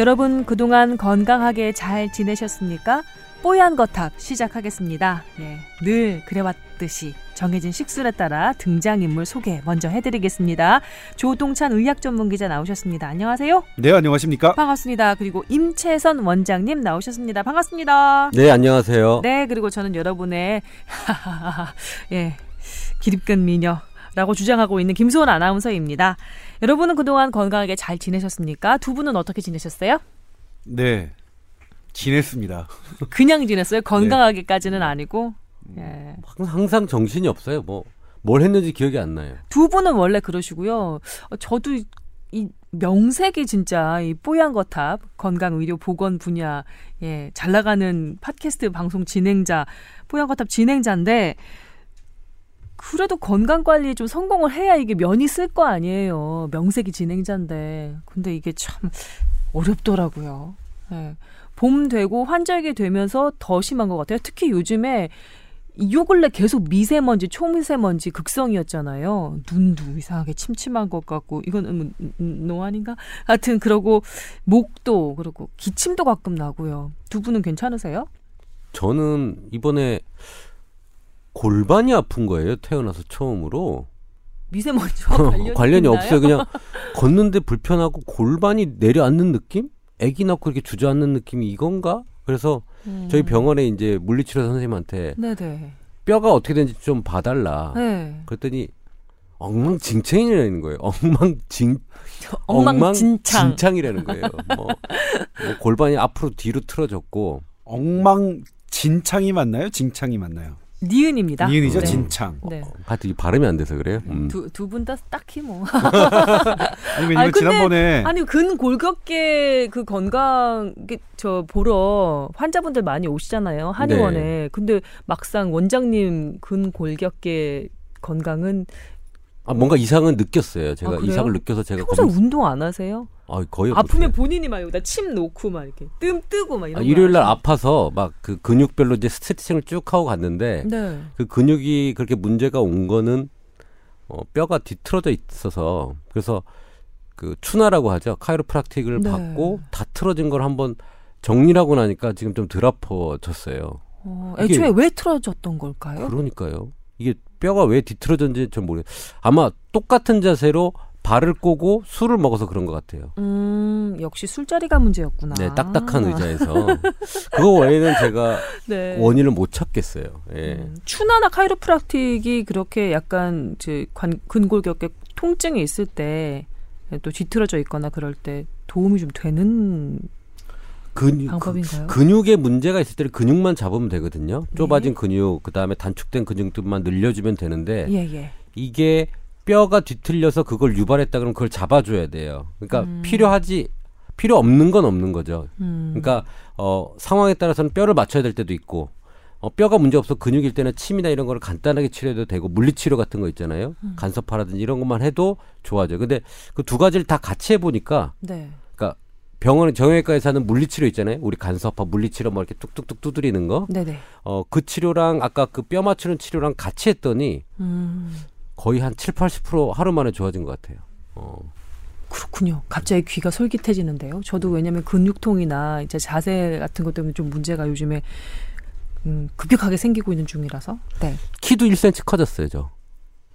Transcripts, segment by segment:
여러분 그동안 건강하게 잘 지내셨습니까? 뽀얀 거탑 시작하겠습니다. 네, 늘 그래왔듯이 정해진 식순에 따라 등장인물 소개 먼저 해드리겠습니다. 조동찬 의학 전문 기자 나오셨습니다. 안녕하세요. 네, 안녕하십니까? 반갑습니다. 그리고 임채선 원장님 나오셨습니다. 반갑습니다. 네, 안녕하세요. 네, 그리고 저는 여러분의 예 기립근 미녀 라고 주장하고 있는 김소원 아나운서입니다. 여러분은 그동안 건강하게 잘 지내셨습니까? 두 분은 어떻게 지내셨어요? 네, 지냈습니다. 그냥 지냈어요? 건강하게까지는 아니고. 예. 항상 정신이 없어요. 뭐 뭘 했는지 기억이 안 나요. 두 분은 원래 그러시고요. 어, 저도 이 명색이 진짜 이 뽀얀 거탑 건강 의료 보건 분야 예, 잘 나가는 팟캐스트 방송 진행자 뽀얀 거탑 진행자인데 그래도 건강 관리에 좀 성공을 해야 이게 면이 쓸 거 아니에요. 명색이 진행자인데. 근데 이게 참 어렵더라고요. 예. 봄 되고 환절기 되면서 더 심한 것 같아요. 특히 요즘에 요 근래 계속 미세먼지, 초미세먼지 극성이었잖아요. 눈도 이상하게 침침한 것 같고, 이건 음, 음, 노안인가? 하여튼, 그러고, 목도, 그리고 기침도 가끔 나고요. 두 분은 괜찮으세요? 저는 이번에 골반이 아픈 거예요. 태어나서 처음으로. 미세먼지와 관련이, 관련이? 없어요. 그냥 걷는데 불편하고 골반이 내려앉는 느낌? 애기 낳고 이렇게 주저앉는 느낌이 이건가? 그래서 음. 저희 병원에 이제 물리치료 선생님한테 네네. 뼈가 어떻게 되는지 좀 봐달라. 네. 그랬더니 엉망진창이라는 거예요. 엉망진 엉망진창. 엉망진창이라는 거예요. 뭐, 뭐 골반이 앞으로 뒤로 틀어졌고 엉망진창이 맞나요? 진창이 맞나요? 니은입니다. 니은이죠, 네. 진창. 네. 하여튼 이 발음이 안 돼서 그래요. 음. 두, 두 분 다 딱히 뭐. 아니, 왜냐면 아니, 지난번에 아니 근 골격계 그 건강 이게 저 보러 환자분들 많이 오시잖아요 한의원에. 네. 근데 막상 원장님 근 골격계 건강은 아, 뭔가 이상은 느꼈어요. 제가 아? 이상을 느껴서 제가 평소에 고민- 운동 안 하세요? 아, 거의 아프면. 본인이 막 여기다 침 놓고 막 이렇게 뜸 뜨고 막 이런 아, 거 일요일 날? 아파서 막 그 근육별로 이제 스트레칭을 쭉 하고 갔는데 네. 그 근육이 그렇게 문제가 온 거는 어, 뼈가 뒤틀어져 있어서 그래서 그 추나라고 하죠. 카이로프락틱을 네. 받고 다 틀어진 걸 한번 정리하고 나니까 지금 좀 덜 아파졌어요. 어, 애초에 왜 틀어졌던 걸까요? 그러니까요. 이게 뼈가 왜 뒤틀어졌는지 좀 모르겠어요. 아마 똑같은 자세로 발을 꼬고 술을 먹어서 그런 것 같아요. 음 역시 술자리가 문제였구나. 네, 딱딱한 의자에서. 그거 외에는 제가 네. 원인을 못 찾겠어요. 예. 음, 추나나 카이로프락틱이 그렇게 약간 저 관, 근골격계 통증이 있을 때 또 뒤틀어져 있거나 그럴 때 도움이 좀 되는 근육, 방법인가요? 그, 근육에 문제가 있을 때는 근육만 잡으면 되거든요. 네. 좁아진 근육, 그 다음에 단축된 근육들만 늘려주면 되는데 예, 예. 이게 뼈가 뒤틀려서 그걸 유발했다 그러면 그걸 잡아줘야 돼요. 그러니까 음. 필요하지 필요 없는 건 없는 거죠. 음. 그러니까 어 상황에 따라서는 뼈를 맞춰야 될 때도 있고 어 뼈가 문제 없어 근육일 때는 침이나 이런 거를 간단하게 치료해도 되고 물리치료 같은 거 있잖아요. 음. 간섭파라든지 이런 것만 해도 좋아져요. 근데 그 두 가지를 다 같이 해보니까 네. 그러니까 병원 정형외과에서 하는 물리치료 있잖아요. 우리 간섭파 물리치료 뭐 이렇게 뚝뚝뚝 두드리는 거. 네네. 어 그 치료랑 아까 그 뼈 맞추는 치료랑 같이 했더니 음, 거의 한 7, 80% 하루 만에 좋아진 것 같아요. 어. 그렇군요. 갑자기 귀가 솔깃해지는데요. 저도 왜냐면 근육통이나 이제 자세 같은 것 때문에 좀 문제가 요즘에 음, 급격하게 생기고 있는 중이라서. 네. 키도 1cm 커졌어요, 저.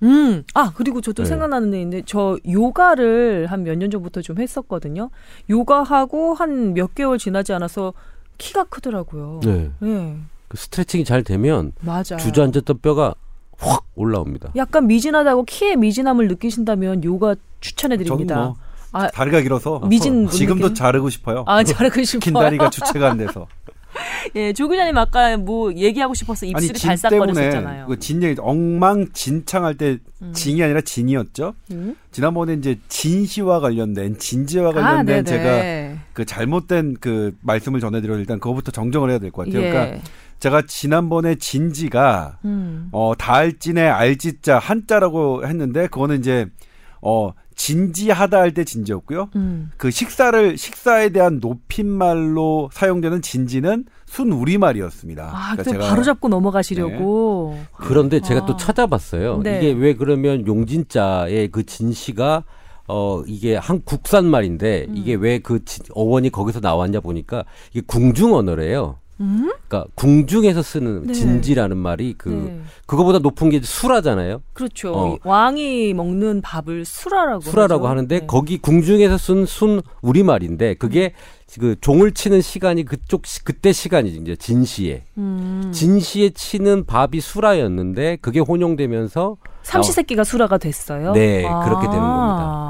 음, 아, 그리고 저도 네. 생각나는 애 있는데, 저 요가를 한 몇 년 전부터 좀 했었거든요. 요가하고 한 몇 개월 지나지 않아서 키가 크더라고요. 네. 예, 그 스트레칭이 잘 되면 맞아요. 주저앉았던 뼈가 확 올라옵니다. 약간 미진하다고 키에 미진함을 느끼신다면 요가 추천해 저는 드립니다. 뭐 아, 다리가 길어서 미진 분 지금도 느낌? 자르고 싶어요. 아, 잘하고 싶어요. 긴 다리가 주체가 안 돼서. 예, 조 기자님 아까 뭐 얘기하고 싶어서 입술이 달싹거렸었잖아요. 그진 얘기 엉망진창할 때 음. 징이 아니라 진이었죠. 음? 지난번에 이제 진시와 관련된 진지와 아, 관련된 네네. 제가 그 잘못된 그 말씀을 전해드려 일단 그거부터 정정을 해야 될 것 같아요. 예. 그러니까 제가 지난번에 진지가 음. 어 달진의 알지자 한자라고 했는데 그거는 이제 어 진지하다 할 때 진지였고요. 음. 그 식사를 식사에 대한 높임말로 사용되는 진지는 순 우리말이었습니다. 아, 그러니까 그 바로 잡고 넘어가시려고. 그런데 제가 아. 또 찾아봤어요. 네. 이게 왜 그러면 용진자의 그 진씨가 어 이게 한 국산 말인데 음. 이게 왜 그 어원이 거기서 나왔냐 보니까 이게 궁중 언어래요. 음? 그러니까 궁중에서 쓰는 네. 진지라는 말이 그 네. 그거보다 높은 게 수라잖아요. 그렇죠. 어. 이 왕이 먹는 밥을 수라라고 수라라고 하죠. 하는데 네. 거기 궁중에서 쓴 순 우리 말인데 그게 그 종을 치는 시간이 그쪽 시- 그때 시간이지 이제 진시에 음. 진시에 치는 밥이 수라였는데 그게 혼용되면서 삼시세끼가 수라가 됐어요. 네, 그렇게 되는 아.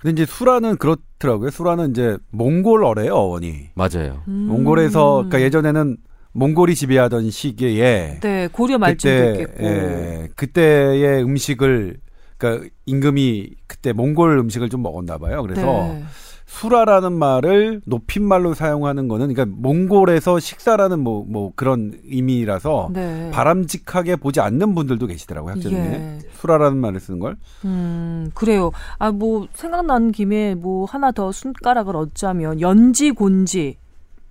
근데 이제 수라는 그렇더라고요. 수라는 이제 몽골어래요, 어원이. 맞아요. 음. 몽골에서 그러니까 예전에는 몽골이 지배하던 시기에 네 고려 말쯤도 그때 있겠고. 예, 그때의 음식을 그러니까 임금이 그때 몽골 음식을 좀 먹었나 봐요. 그래서 네. 수라라는 말을 높임말로 사용하는 거는 그러니까 몽골에서 식사라는 뭐뭐 그런 의미라서 네. 바람직하게 보지 않는 분들도 계시더라고요 학교 중에 예. 수라라는 말을 쓰는 걸. 음, 그래요. 아, 뭐, 생각나는 김에 뭐, 하나 더 손가락을 얻자면, 연지 곤지.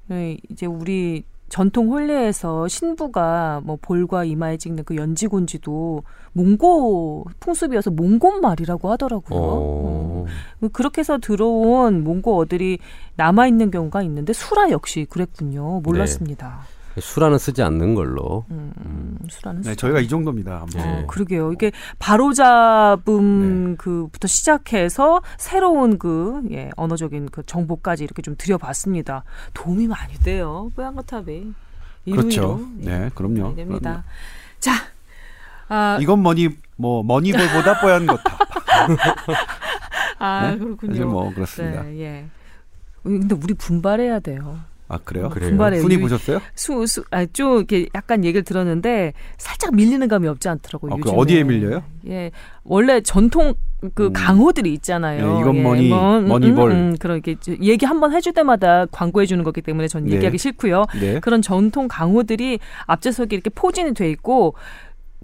네, 이제 우리 전통 혼례에서 신부가 뭐, 볼과 이마에 찍는 그 연지곤지도 몽고 풍습이어서 몽곤 말이라고 하더라고요. 어. 어. 그렇게 해서 들어온 몽고어들이 남아 있는 경우가 있는데, 수라 역시 그랬군요. 몰랐습니다. 수라는 쓰지 않는 걸로. 음, 음, 수라는 네. 저희가 이 정도입니다. 한번. 네. 어, 그러게요. 이게 바로잡음 네. 그부터 시작해서 새로운 그 예, 언어적인 그 정보까지 이렇게 좀 드려봤습니다. 도움이 많이 돼요. 뽀얀거탑이. 그렇죠. 네, 그럼요. 많이 됩니다. 자, 아, 이건 머니 뭐 머니볼보다 뽀얀 거다. 아 네? 그렇군요. 사실 뭐 그렇습니다. 네, 예. 근데 우리 분발해야 돼요. 아 그래요? 그래요? 분발해요. 순위 유- 보셨어요? 수, 수, 아, 좀 이렇게 약간 얘기를 들었는데 살짝 밀리는 감이 없지 않더라고요. 아, 그. 어디에 밀려요? 예, 원래 전통 그 음. 강호들이 있잖아요. 예, 이건 뭐니, 뭐, 뭐니볼. 그렇게 얘기 한 번 해줄 때마다 광고해 주는 거기 때문에 전 네. 얘기하기 싫고요. 네. 그런 전통 강호들이 앞좌석에 이렇게 포진이 돼 있고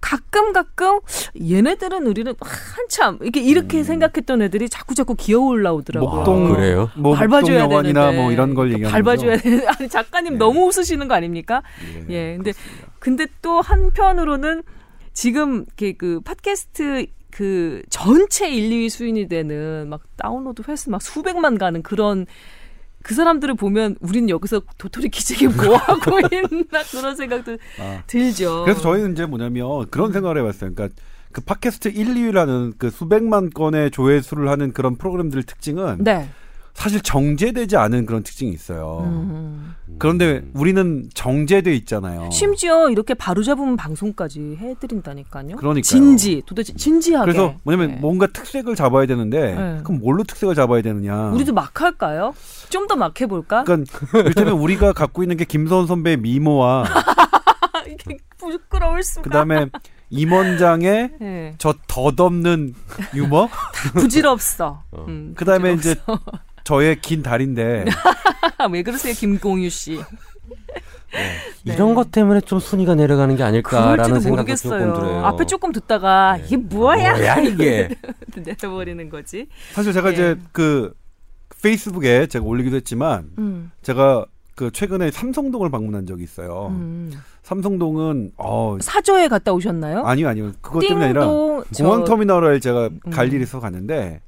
가끔 가끔 얘네들은 우리는 한참 이렇게 이렇게 생각했던 애들이 자꾸 자꾸 기어 올라오더라고요. 음. 목동 아, 그래요? 뭐 밟아줘야 되는데 뭐 이런 걸 얘기하는 밟아줘야 거죠? 되는 아니 작가님 네. 너무 웃으시는 거 아닙니까? 예, 예, 근데 그렇습니다. 근데 또 한편으로는 지금 이렇게 그 팟캐스트 그 전체 1, 2위 수인이 되는 막 다운로드 횟수 막 수백만 가는 그런 그 사람들을 보면 우린 여기서 도토리 키재기 뭐 하고 있나 그런 생각도 아, 들죠. 그래서 저희는 이제 뭐냐면 그런 생각을 해봤어요. 그러니까 그 팟캐스트 1, 2위라는 그 수백만 건의 조회수를 하는 그런 프로그램들 특징은 네. 사실 정제되지 않은 그런 특징이 있어요. 음. 그런데 우리는 정제돼 있잖아요. 심지어 이렇게 바로잡은 방송까지 해드린다니까요. 그러니까요. 진지 도대체 진지하게. 그래서 뭐냐면 네. 뭔가 특색을 잡아야 되는데 네. 그럼 뭘로 특색을 잡아야 되느냐? 우리도 막 할까요? 좀 더 막 해볼까? 그러니까 이를테면 우리가 갖고 있는 게 김선 선배의 미모와 아, 이게 부끄러울 수가. 그다음에 임원장의 네. 저 덧없는 유머, 부질없어. 어. 음, 그다음에 부질없어. 이제 저의 긴 다리인데 왜 그러세요, 김공유 씨? 네. 이런 것 때문에 좀 순위가 내려가는 게 아닐까라는 생각도 조금 모르겠어요. 들어요. 앞에 조금 듣다가 이게 뭐야? 뭐야 이게? 내려버리는 거지. 사실 제가 예. 이제 그 페이스북에 제가 올리기도 했지만 음, 제가 그 최근에 삼성동을 방문한 적이 있어요. 음. 삼성동은 어 사저에 갔다 오셨나요? 아니요 아니요 그것 때문에 아니라 띵동, 저- 공항 터미널을 제가 갈 음. 일이 있어 갔는데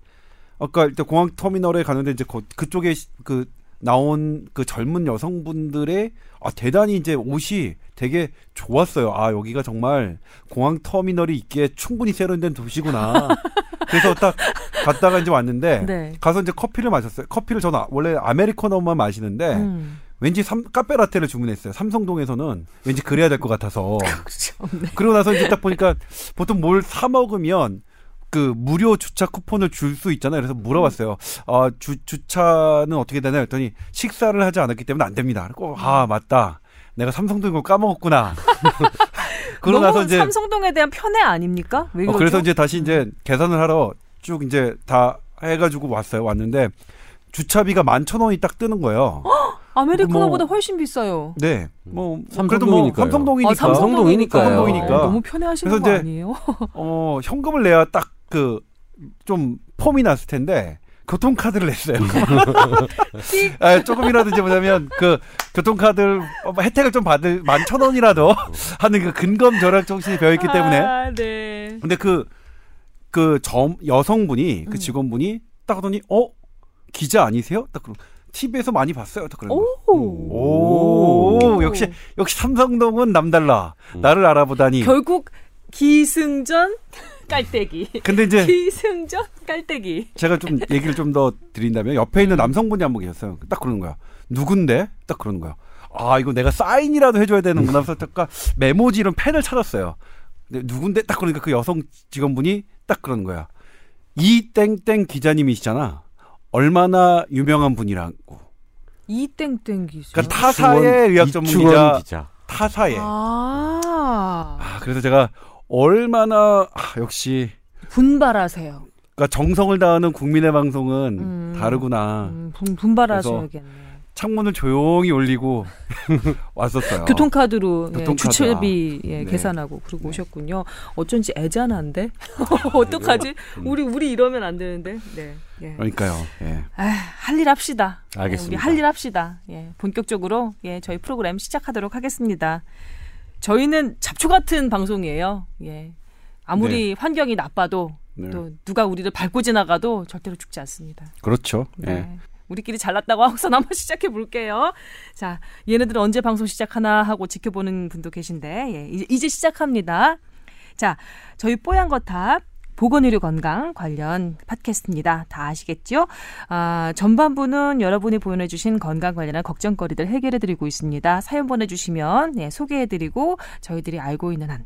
아까 일단 공항 터미널에 가는데 이제 거- 그쪽에 시- 그 나온 그 젊은 여성분들의 아 대단히 이제 옷이 되게 좋았어요. 아 여기가 정말 공항 터미널이 있기에 충분히 세련된 도시구나. 그래서 딱 갔다가 이제 왔는데 네. 가서 이제 커피를 마셨어요. 커피를 저는 아- 원래 아메리카노만 마시는데 음. 왠지 삼, 카페라테를 주문했어요. 삼성동에서는 왠지 그래야 될 것 같아서. 그렇죠. 네. 그러고 나서 이제 딱 보니까 보통 뭘 사 먹으면 그 무료 주차 쿠폰을 줄 수 있잖아요. 그래서 물어봤어요. 아, 주, 주차는 어떻게 되나요? 했더니 식사를 하지 않았기 때문에 안 됩니다. 그리고 아, 맞다. 내가 걸 까먹었구나. 그러고 너무 나서 이제 삼성동에 대한 편애 아닙니까? 왜 어? 그래서 이제 다시 이제 계산을 하러 쭉 이제 다 해가지고 왔어요. 왔는데 주차비가 만 천 원이 딱 뜨는 거예요. 아메리카노보다 뭐- 훨씬 비싸요. 네, 뭐 그래도 뭐 삼성동이니까요. 삼성동이니까 아, 삼성동이니까요. 삼성동이니까. 너무 편애하시는 그래서 거 이제 아니에요? 어 현금을 내야 딱 그 좀 폼이 났을 텐데 교통카드를 냈어요. 아, 조금이라도 이제 뭐냐면 그 교통카드 혜택을 좀 받을 만 천 원이라도 하는 그 근검 절약 정신이 배어 있기 때문에 아, 네. 근데 그, 그 점 여성분이 음. 그 직원분이 딱 하더니 어 기자 아니세요? 딱 그러 TV에서 많이 봤어요. 딱 그런 거. 오. 오, 역시 역시 삼성동은 남달라. 음. 나를 알아보다니. 결국 기승전 깔때기. 근데 이제 기승전 깔때기. 제가 좀 얘기를 좀 더 드린다면 옆에 있는 남성분이 한 분 계셨어요. 딱 그러는 거야. 누군데? 딱 그러는 거야. 아 이거 내가 사인이라도 해줘야 되는구나. 그래서 잠깐 메모지 이런 펜을 찾았어요. 근데 누군데? 딱 그러니까 그 여성 직원분이 딱 그러는 거야. 이 땡땡 기자님이시잖아. 얼마나 유명한 분이라고. 이 땡땡 기자. 그러니까 타사의 의학 전문. 기자. 타사의. 아. 아 그래서 제가 얼마나 아, 역시 분발하세요. 그러니까 정성을 다하는 국민의 방송은 음. 다르구나. 음, 분, 분발하셔야겠네. 창문을 조용히 올리고 왔었어요. 교통카드로 예. 주차비 예, 네. 계산하고 그러고 오셨군요. 어쩐지 애잔한데 어떡하지? 우리 우리 이러면 안 되는데. 네. 예. 그러니까요. 예. 할일 합시다. 예, 알겠습니다. 우리 할 일 합시다. 예, 본격적으로 예, 저희 프로그램 시작하도록 하겠습니다. 저희는 잡초 같은 방송이에요. 예. 아무리 환경이 나빠도 네. 또 누가 우리를 밟고 지나가도 절대로 죽지 않습니다. 그렇죠. 네. 예. 우리끼리 잘났다고 하고서 한번 시작해 볼게요. 자, 얘네들 언제 방송 시작하나 하고 지켜보는 분도 계신데, 예, 이제, 이제 시작합니다. 자, 저희 뽀얀 거탑 보건의료 건강 관련 팟캐스트입니다. 다 아시겠죠? 아, 전반부는 여러분이 보내주신 건강 관련한 걱정거리들 해결해드리고 있습니다. 사연 보내주시면 예, 소개해드리고 저희들이 알고 있는 한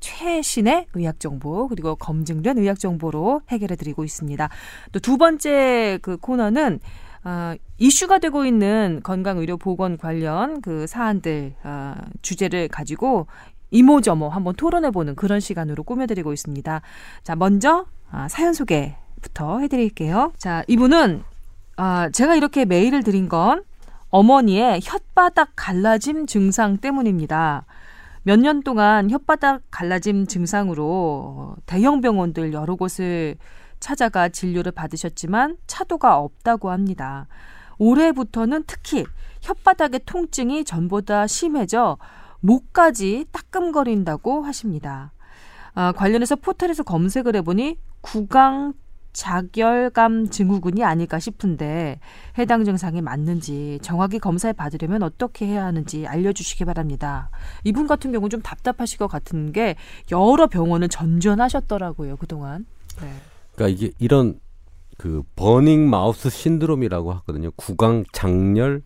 최신의 의학 정보 그리고 검증된 의학 정보로 해결해드리고 있습니다. 또 두 번째 그 코너는 아, 이슈가 되고 있는 건강의료 보건 관련 그 사안들 아, 주제를 가지고 이모저모 한번 토론해보는 그런 시간으로 꾸며드리고 있습니다. 자, 먼저 아, 사연 소개부터 해드릴게요. 자, 이분은 아, 제가 이렇게 메일을 드린 건 어머니의 혓바닥 갈라짐 증상 때문입니다. 몇 년 동안 혓바닥 갈라짐 증상으로 대형 병원들 여러 곳을 찾아가 진료를 받으셨지만 차도가 없다고 합니다. 올해부터는 특히 혓바닥의 통증이 전보다 심해져 목까지 따끔거린다고 하십니다. 아, 관련해서 포털에서 검색을 해보니 구강 자결감 증후군이 아닐까 싶은데 해당 증상이 맞는지 정확히 검사를 받으려면 어떻게 해야 하는지 알려주시기 바랍니다. 이분 같은 경우는 좀 답답하실 것 같은 게 여러 병원을 전전하셨더라고요 그동안. 네. 그러니까 이게 이런 그 burning mouth syndrome이라고 하거든요. 구강 작열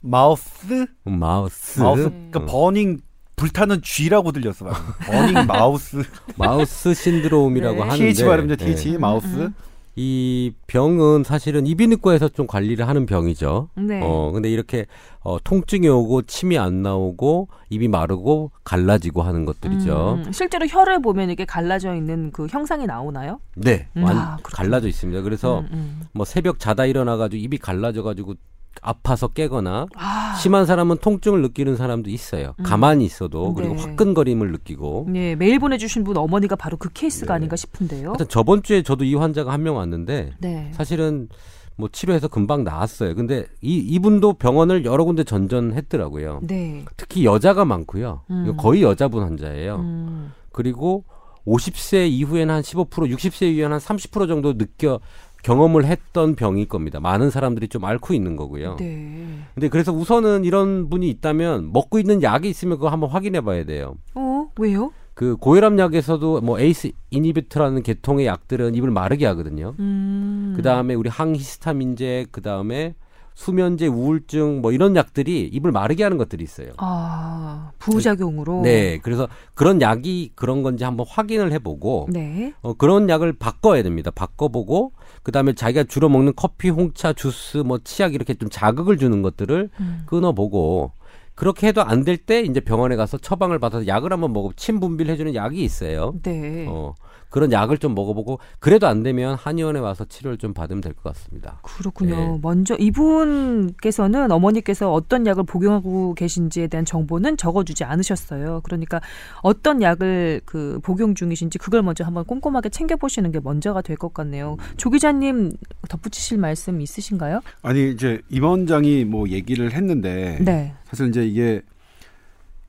mouth mouth mouth 네. 그러니까 burning 불타는 쥐라고 들렸어. burning mouse. mouth syndrome이라고 네. 하는데 TH 발음이죠. 예. TH mouth. 음, 이 병은 사실은 이비인후과에서 좀 관리를 하는 병이죠. 네. 어, 근데 이렇게 어, 통증이 오고 침이 안 나오고 입이 마르고 갈라지고 하는 것들이죠. 음, 실제로 혀를 보면 이게 갈라져 있는 그 형상이 나오나요? 네, 음, 완 아. 갈라져 있습니다. 그래서 음, 음. 뭐 새벽 자다 일어나가지고 입이 갈라져가지고 아파서 깨거나 아, 심한 사람은 통증을 느끼는 사람도 있어요. 음. 가만히 있어도 그리고 네. 화끈거림을 느끼고. 네, 메일 보내주신 분 어머니가 바로 그 케이스가 네. 아닌가 싶은데요. 하여튼 저번 주에 저도 이 환자가 한 명 왔는데 네. 사실은 뭐 치료해서 금방 나았어요. 근데 이 이분도 병원을 여러 군데 전전했더라고요. 네. 특히 여자가 많고요. 음. 거의 여자분 환자예요. 음, 그리고 50세 이후에는 한 15%, 60세 이후에는 한 30% 정도 느껴 경험을 했던 병일 겁니다. 많은 사람들이 좀 앓고 있는 거고요. 네. 근데 그래서 우선은 이런 분이 있다면 먹고 있는 약이 있으면 그거 한번 확인해 봐야 돼요. 어, 왜요? 그 고혈압 약에서도 뭐 에이스 이니비트라는 계통의 약들은 입을 마르게 하거든요. 음. 그 다음에 우리 항히스타민제, 그 다음에 수면제, 우울증 뭐 이런 약들이 입을 마르게 하는 것들이 있어요. 아, 부작용으로. 네, 그래서 그런 약이 그런 건지 한번 확인을 해보고 네. 어, 그런 약을 바꿔야 됩니다. 바꿔보고 그 다음에 자기가 주로 먹는 커피, 홍차, 주스, 뭐 치약 이렇게 좀 자극을 주는 것들을 음. 끊어보고 그렇게 해도 안 될 때 이제 병원에 가서 처방을 받아서 약을 한번 먹어 침 분비를 해주는 약이 있어요. 네. 어, 그런 약을 좀 먹어보고 그래도 안 되면 한의원에 와서 치료를 좀 받으면 될 것 같습니다. 그렇군요. 네. 먼저 이분께서는 어머니께서 어떤 약을 복용하고 계신지에 대한 정보는 적어주지 않으셨어요. 그러니까 어떤 약을 그 복용 중이신지 그걸 먼저 한번 꼼꼼하게 챙겨보시는 게 먼저가 될 것 같네요. 조 기자님 덧붙이실 말씀 있으신가요? 아니 이제 임 원장이 뭐 얘기를 했는데 네. 사실 이제 이게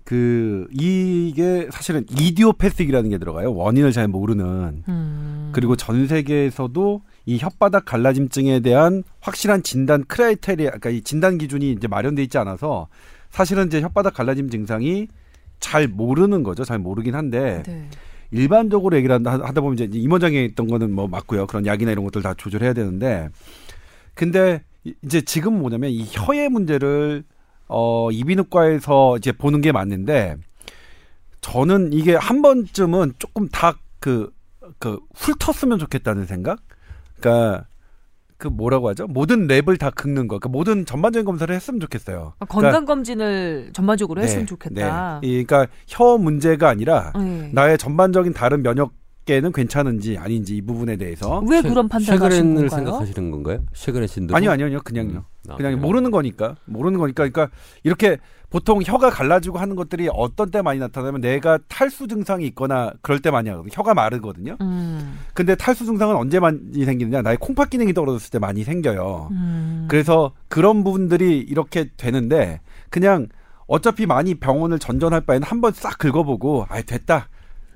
그 이게 사실은 이디오패틱이라는 게 들어가요. 원인을 잘 모르는. 음. 그리고 전 세계에서도 이 혓바닥 갈라짐증에 대한 확실한 진단 크라이테리아, 그러니까 이 진단 기준이 이제 마련돼 있지 않아서 사실은 이제 혓바닥 갈라짐 증상이 잘 모르는 거죠. 잘 모르긴 한데 네. 일반적으로 얘기를 한다- 하다 보면 이제 임원장에 있던 거는 뭐 맞고요. 그런 약이나 이런 것들 다 조절해야 되는데 근데 이- 이제 지금 뭐냐면 이 혀의 문제를 어 이비인후과에서 이제 보는 게 맞는데 저는 이게 한 번쯤은 조금 다그그 훑었으면 좋겠다는 생각. 그러니까 그 뭐라고 하죠? 모든 랩을 다 긁는 거. 그 모든 전반적인 검사를 했으면 좋겠어요. 아, 건강 검진을 전반적으로 했으면 네, 좋겠다. 네. 이- 그러니까 혀 문제가 아니라 네. 나의 전반적인 다른 면역 계는 괜찮은지 아닌지 이 부분에 대해서 왜 그런 판단을 하신 건가요? 생각하시는 건가요? 쉐그렌 신드롬? 아니요 아니요 아니요 그냥요 음. 아, 그냥 그래요? 모르는 거니까 모르는 거니까 그러니까 이렇게 보통 혀가 갈라지고 하는 것들이 어떤 때 많이 나타나면 내가 탈수 증상이 있거나 그럴 때 많이 하거든요 혀가 마르거든요 음. 근데 탈수 증상은 언제 많이 생기느냐 나의 콩팥 기능이 떨어졌을 때 많이 생겨요 음. 그래서 그런 부분들이 이렇게 되는데 그냥 어차피 많이 병원을 전전할 바에는 한 번 싹 긁어보고 아 됐다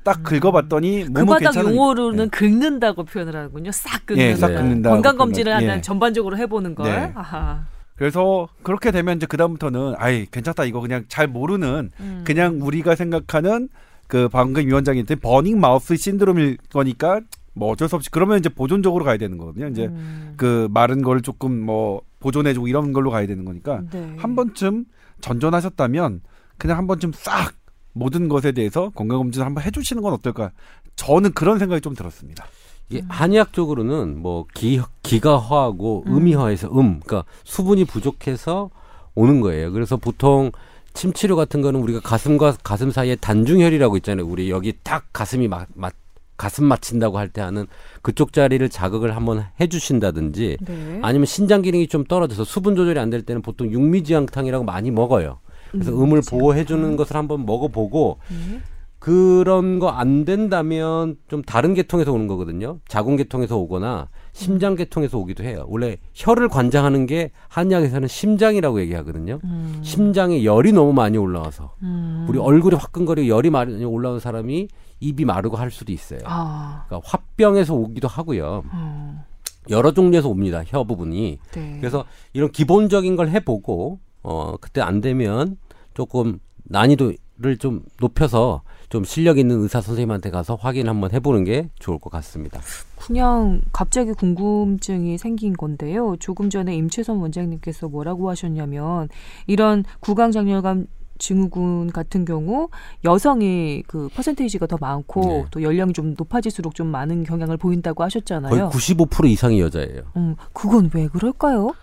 딱 긁어봤더니 그 몸은 바닥 괜찮은 용어로는 네. 긁는다고 표현을 하는군요. 싹 긁는. 예, 싹 네. 긁는다 건강 검진을 하면 예. 전반적으로 해보는 걸. 네. 아하. 그래서 그렇게 되면 이제 그 다음부터는 아이 괜찮다 이거 그냥 잘 모르는 음. 그냥 우리가 생각하는 그 방금 위원장이 했던 버닝 마우스 신드롬일 거니까 뭐 어쩔 수 없이 그러면 이제 보존적으로 가야 되는 거거든요. 이제 음. 그 마른 걸 조금 뭐 보존해주고 이런 걸로 가야 되는 거니까 네. 한 번쯤 전전하셨다면 그냥 한 번쯤 싹 모든 것에 대해서 건강검진 한번 해주시는 건 어떨까? 저는 그런 생각이 좀 들었습니다. 이게 한의학적으로는 뭐 기, 기가 허하고 음이 허해서 음, 그러니까 수분이 부족해서 오는 거예요. 그래서 보통 침 치료 같은 거는 우리가 가슴과 가슴 사이에 단중혈이라고 있잖아요. 우리 여기 딱 가슴이 막, 막 가슴 맞힌다고 할 때 하는 그쪽 자리를 자극을 한번 해주신다든지 네. 아니면 신장 기능이 좀 떨어져서 수분 조절이 안 될 때는 보통 육미지향탕이라고 많이 먹어요. 그래서 음, 음을 지향탕. 보호해 주는 것을 한번 먹어보고 네. 그런 거 안 된다면 좀 다른 계통에서 오는 거거든요. 자궁 계통에서 오거나 심장 계통에서 오기도 해요. 원래 혀를 관장하는 게 한의학에서는 심장이라고 얘기하거든요. 음. 심장에 열이 너무 많이 올라와서 음. 우리 얼굴이 화끈거리고 열이 많이 올라온 사람이 입이 마르고 할 수도 있어요. 아. 그러니까 화병에서 오기도 하고요. 어. 여러 종류에서 옵니다. 혀 부분이. 네. 그래서 이런 기본적인 걸 해보고 어 그때 안 되면 조금 난이도를 좀 높여서 좀 실력 있는 의사 선생님한테 가서 확인 한번 해보는 게 좋을 것 같습니다. 그냥 갑자기 궁금증이 생긴 건데요. 조금 전에 임채선 원장님께서 뭐라고 하셨냐면 이런 구강장렬감 증후군 같은 경우 여성이 그 퍼센테이지가 더 많고 네. 또 연령이 좀 높아질수록 좀 많은 경향을 보인다고 거의 하셨잖아요. 95% 이상이 여자예요. 음, 그건 왜 그럴까요?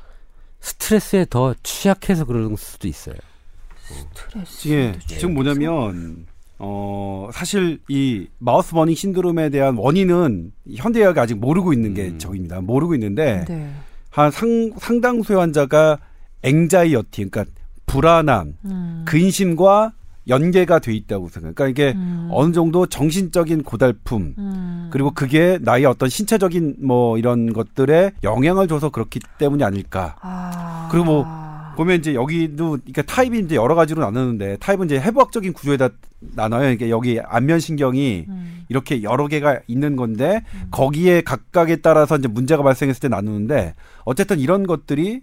스트레스에 더 취약해서 그럴 수도 있어요. 스트레스. 예, 지금 뭐냐면 어 사실 이 마우스 버닝 신드롬에 대한 원인은 현대의학이 아직 모르고 있는 게 음. 저입니다. 모르고 있는데 네. 한 상, 상당수의 환자가 앵자이어티, 그러니까 불안함, 음. 근심과 연계가 돼 있다고 생각해요. 그러니까 이게 음. 어느 정도 정신적인 고달픔, 음. 그리고 그게 나의 어떤 신체적인 뭐 이런 것들에 영향을 줘서 그렇기 때문이 아닐까. 아. 그리고 뭐 보면 이제 여기도 그러니까 타입이 이제 여러 가지로 나누는데 타입은 이제 해부학적인 구조에다 나눠요. 이게 여기 안면 신경이 음. 이렇게 여러 개가 있는 건데 거기에 각각에 따라서 이제 문제가 발생했을 때 나누는데 어쨌든 이런 것들이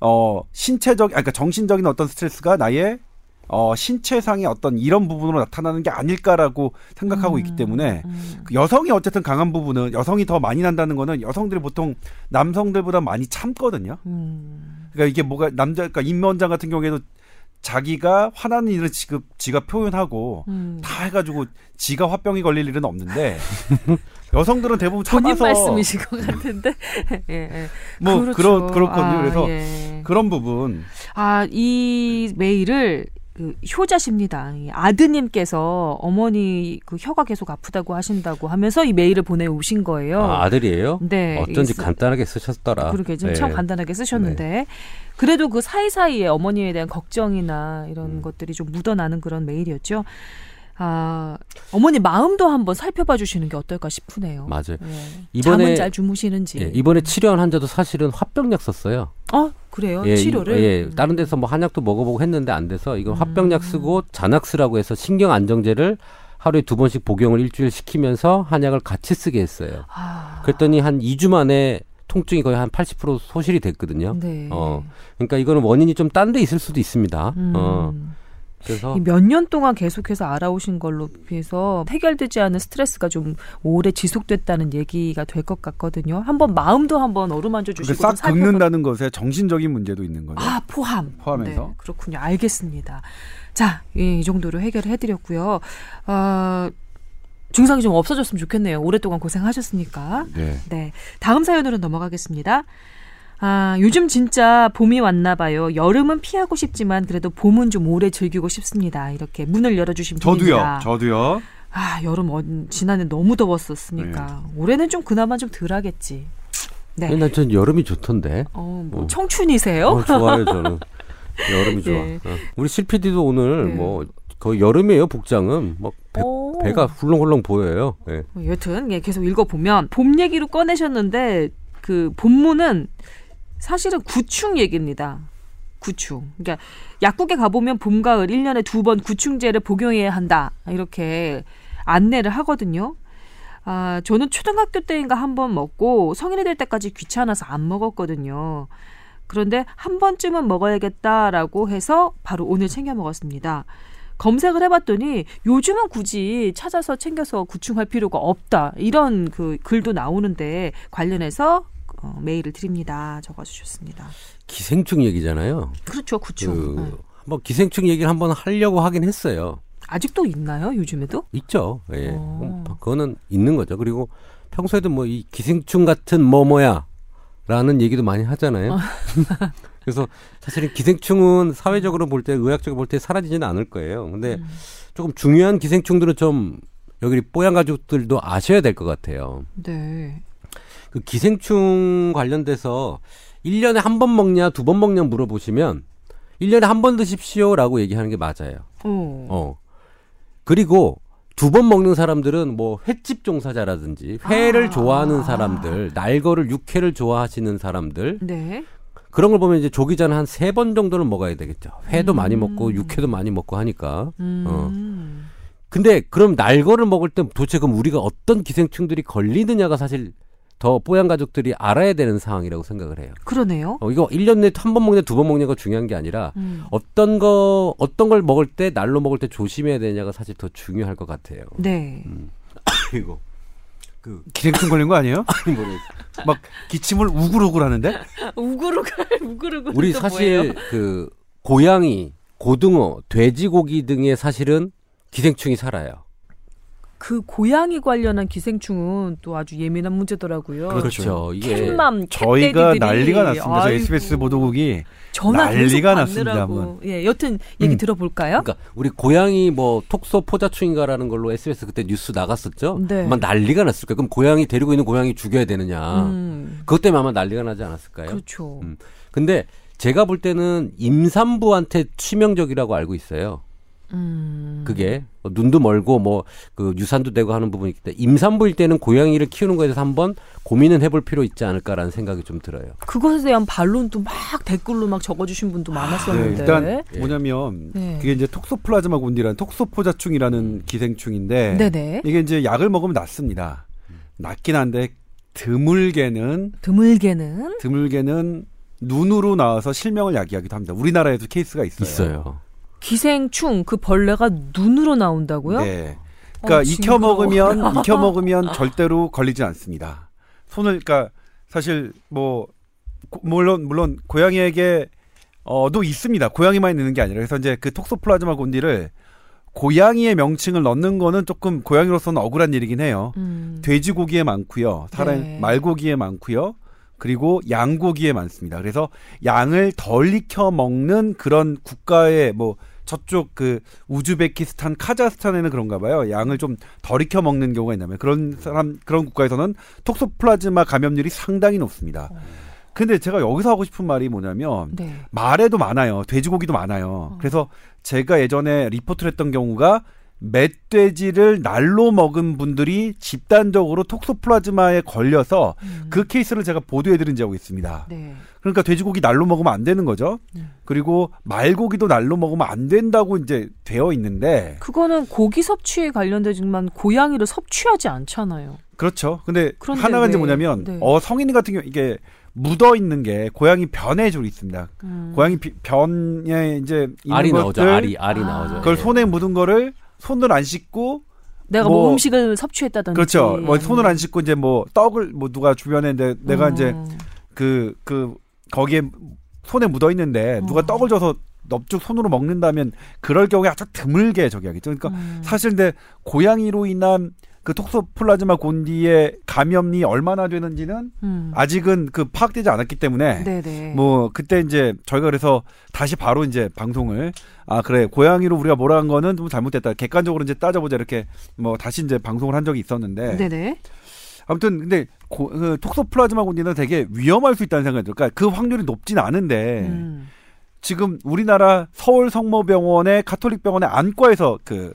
어 신체적 아니, 그러니까 정신적인 어떤 스트레스가 나의 어 신체상의 어떤 이런 부분으로 나타나는 게 아닐까라고 생각하고 있기 때문에 음. 그 여성이 어쨌든 강한 부분은 여성이 더 많이 난다는 거는 여성들이 보통 남성들보다 많이 참거든요. 음. 그러니까 이게 뭐가 남자 그러니까 임원장 같은 경우에도 자기가 화나는 일을 지금 지가 표현하고 음. 다 해가지고 지가 화병이 걸릴 일은 없는데 여성들은 대부분 본인 참아서 말씀이신 것 같은데. 예, 예. 뭐 그렇죠. 그런 그렇거든요. 아, 그래서 예. 그런 부분 아, 이 메일을 그 효자십니다. 이 아드님께서 어머니 그 혀가 계속 아프다고 하신다고 하면서 이 메일을 보내오신 거예요. 아, 아들이에요? 네. 어쩐지 쓰- 간단하게 쓰셨더라. 그렇게 좀 네. 참 간단하게 쓰셨는데 그래도 그 사이사이에 어머니에 대한 걱정이나 이런 음. 것들이 좀 묻어나는 그런 메일이었죠. 아, 어머니 마음도 한번 살펴봐 주시는 게 어떨까 싶으네요. 맞아요. 예. 이번에 잠은 잘 주무시는지. 예, 이번에 치료한 환자도 사실은 화병약 썼어요. 어, 그래요? 예, 이- 치료를? 예, 음. 다른 데서 뭐 한약도 먹어보고 했는데 안 돼서 이건 음. 화병약 쓰고 자낙스라고 해서 신경 안정제를 하루에 두 번씩 복용을 일주일 시키면서 한약을 같이 쓰게 했어요. 아, 그랬더니 한 2주 만에 통증이 거의 한 80% 소실이 됐거든요. 네. 어, 그러니까 이거는 원인이 좀 딴 데 있을 수도 있습니다. 음. 어, 그래서 몇 년 동안 계속해서 알아오신 걸로 비해서 해결되지 않은 스트레스가 좀 오래 지속됐다는 얘기가 될 것 같거든요. 한번 마음도 한번 어루만져 그 주시고 싹 긁는다는 것에 정신적인 문제도 있는 거죠. 아 포함 포함해서? 네, 그렇군요. 알겠습니다. 자, 예, 이 정도로 해결을 해드렸고요. 어, 증상이 좀 없어졌으면 좋겠네요. 오랫동안 고생하셨으니까. 네. 네. 다음 사연으로 넘어가겠습니다. 아, 요즘 진짜 봄이 왔나 봐요. 여름은 피하고 싶지만 그래도 봄은 좀 오래 즐기고 싶습니다. 이렇게 문을 열어주신 저도요. 분입니다. 저도요. 아, 여름 어, 지난해 너무 더웠었으니까 올해는 좀 그나마 좀 덜하겠지. 네. 난전 여름이 좋던데. 어, 뭐 어. 청춘이세요? 어, 좋아요 저는. 여름이 좋아. 예. 어. 우리 실피디도 오늘 네. 뭐 거의 여름이에요 복장은. 막 배, 오. 배가 훌렁훌렁 보여요. 예. 뭐 여튼 예, 계속 읽어보면 봄 얘기로 꺼내셨는데 그 본문은 사실은 구충 얘기입니다. 구충. 그러니까 약국에 가보면 봄, 가을 1년에 두 번 구충제를 복용해야 한다. 이렇게 안내를 하거든요. 아, 저는 초등학교 때인가 한 번 먹고 성인이 될 때까지 귀찮아서 안 먹었거든요. 그런데 한 번쯤은 먹어야겠다라고 해서 바로 오늘 챙겨 먹었습니다. 검색을 해봤더니 요즘은 굳이 찾아서 챙겨서 구충할 필요가 없다 이런 그 글도 나오는데 관련해서 어, 메일을 드립니다 적어주셨습니다. 기생충 얘기잖아요. 그렇죠 구충. 그 네. 한번 기생충 얘기를 한번 하려고 하긴 했어요. 아직도 있나요 요즘에도? 있죠. 예. 어. 음, 그거는 있는 거죠. 그리고 평소에도 뭐 이 기생충 같은 뭐뭐야 라는 얘기도 많이 하잖아요. 그래서 사실은 기생충은 사회적으로 볼 때, 의학적으로 볼 때 사라지지는 않을 거예요. 근데 음. 조금 중요한 기생충들은 좀 여기 뽀얀 가족들도 아셔야 될 것 같아요. 네. 그 기생충 관련돼서 1년에 한 번 먹냐, 두 번 먹냐 물어보시면 1년에 한 번 드십시오라고 얘기하는 게 맞아요. 어. 어. 그리고 두 번 먹는 사람들은 뭐 횟집 종사자라든지 회를 아. 좋아하는 사람들, 날거를 육회를 좋아하시는 사람들 네. 그런 걸 보면 이제 조기 전에 한세 번 정도는 먹어야 되겠죠. 회도 음. 많이 먹고 육회도 많이 먹고 하니까. 음. 근데 그럼 날거를 먹을 때 도대체 그럼 우리가 어떤 기생충들이 걸리느냐가 사실 더 뽀얀 가족들이 알아야 되는 상황이라고 생각을 해요. 그러네요. 어, 이거 1년 내에 한 번 먹냐 두 번 먹냐가 중요한 게 아니라 음. 어떤 거 어떤 걸 먹을 때 날로 먹을 때 조심해야 되냐가 사실 더 중요할 것 같아요. 네. 그리고 그 기생충 걸린 거 아니에요? 아니 모르겠 막 기침을 우글우글 하는데? 우구르갈 우구르갈 우리 또 사실 뭐예요? 그 고양이, 고등어, 돼지고기 등에 사실은 기생충이 살아요. 그 고양이 관련한 기생충은 또 아주 예민한 문제더라고요. 그렇죠. 이게 캣맘, 저희가. 난리가 났습니다. 저 아이고. SBS 보도국이 전화 난리가 계속 났습니다. 예, 여튼 얘기 음. 들어볼까요? 그러니까 우리 고양이 뭐 톡소 포자충인가라는 걸로 SBS 그때 뉴스 나갔었죠. 네. 아마 난리가 났을 거예요. 그럼 고양이 데리고 있는 고양이 죽여야 되느냐. 음, 그것 때문에 아마 난리가 나지 않았을까요? 그렇죠. 음. 근데 제가 볼 때는 임산부한테 치명적이라고 알고 있어요. 음. 그게 뭐 눈도 멀고 뭐 그 유산도 되고 하는 부분이 있기 때문에 임산부일 때는 고양이를 키우는 거에 대해서 한번 고민은 해볼 필요 있지 않을까라는 생각이 좀 들어요. 그것에 대한 반론도 막 댓글로 막 적어주신 분도 네, 많았었는데. 일단 예. 뭐냐면 네. 그게 이제 톡소플라즈마 곤디라는 톡소포자충이라는 기생충인데 네네. 이게 이제 약을 먹으면 낫습니다. 낫긴 한데 드물게는 드물게는 드물게는 눈으로 나와서 실명을 야기하기도 합니다. 우리나라에도 케이스가 있어요. 있어요. 기생충 그 벌레가 눈으로 나온다고요? 네. 그러니까 어, 익혀. 먹으면 익혀 먹으면 절대로 걸리지 않습니다. 손을 그러니까 사실 뭐 고- 물론 물론 고양이에게 어도 있습니다. 고양이만 있는 게 아니라 그래서 이제 그 톡소플라즈마 곤디를 고양이의 명칭을 넣는 거는 조금 고양이로서는 억울한 일이긴 해요. 음. 돼지고기에 많고요. 사람 네. 말고기에 많고요. 그리고 양고기에 많습니다. 그래서 양을 덜 익혀 먹는 그런 국가의 뭐 저쪽 그 우즈베키스탄, 카자흐스탄에는 그런가 봐요. 양을 좀 덜 익혀 먹는 경우가 있다면 그런 사람 그런 국가에서는 톡소플라즈마 감염률이 상당히 높습니다. 근데 제가 여기서 하고 싶은 말이 뭐냐면 네. 말에도 많아요. 돼지고기도 많아요. 어. 그래서 제가 예전에 리포트를 했던 경우가 멧돼지를 날로 먹은 분들이 집단적으로 톡소플라즈마에 걸려서 음. 그 케이스를 제가 보도해드린 적이 있습니다. 네. 그러니까 돼지고기 날로 먹으면 안 되는 거죠. 음. 그리고 말고기도 날로 먹으면 안 된다고 이제 되어 있는데 그거는 고기 섭취에 관련되지만 고양이를 섭취하지 않잖아요. 그렇죠. 근데 그런데 하나가 이제 왜? 뭐냐면 네. 어 성인 같은 경우 이게 묻어 있는 게 고양이 변에 주로 있습니다. 음. 고양이 비- 변에 이제 있는 알이 것들 나오죠. 알이 알이 아. 나오죠. 그걸 예. 손에 묻은 거를 손을 안 씻고 내가 뭐, 뭐- 음식을 섭취했다든지 그렇죠. 뭐 손을 안 씻고 이제 뭐 떡을 뭐 누가 주변에 내, 내가 이제 음. 그, 그, 거기에 손에 묻어 있는데 누가 어. 떡을 줘서 넙죽 손으로 먹는다면 그럴 경우에 아주 드물게 저기 하겠죠. 그러니까 음. 사실 근데 고양이로 인한 그 톡소플라즈마 곤디의 감염이 얼마나 되는지는 음. 아직은 그 파악되지 않았기 때문에 네네. 뭐 그때 이제 저희가 그래서 다시 바로 이제 방송을 아 그래 고양이로 우리가 뭐라 한 거는 좀 잘못됐다 객관적으로 이제 따져보자 이렇게 뭐 다시 이제 방송을 한 적이 있었는데 네네. 아무튼 근데 고, 그 톡소플라즈마 곤디는 되게 위험할 수 있다는 생각이 들어요. 그러니까 그 확률이 높진 않은데 음. 지금 우리나라 서울 성모병원의 카톨릭 병원의 안과에서 그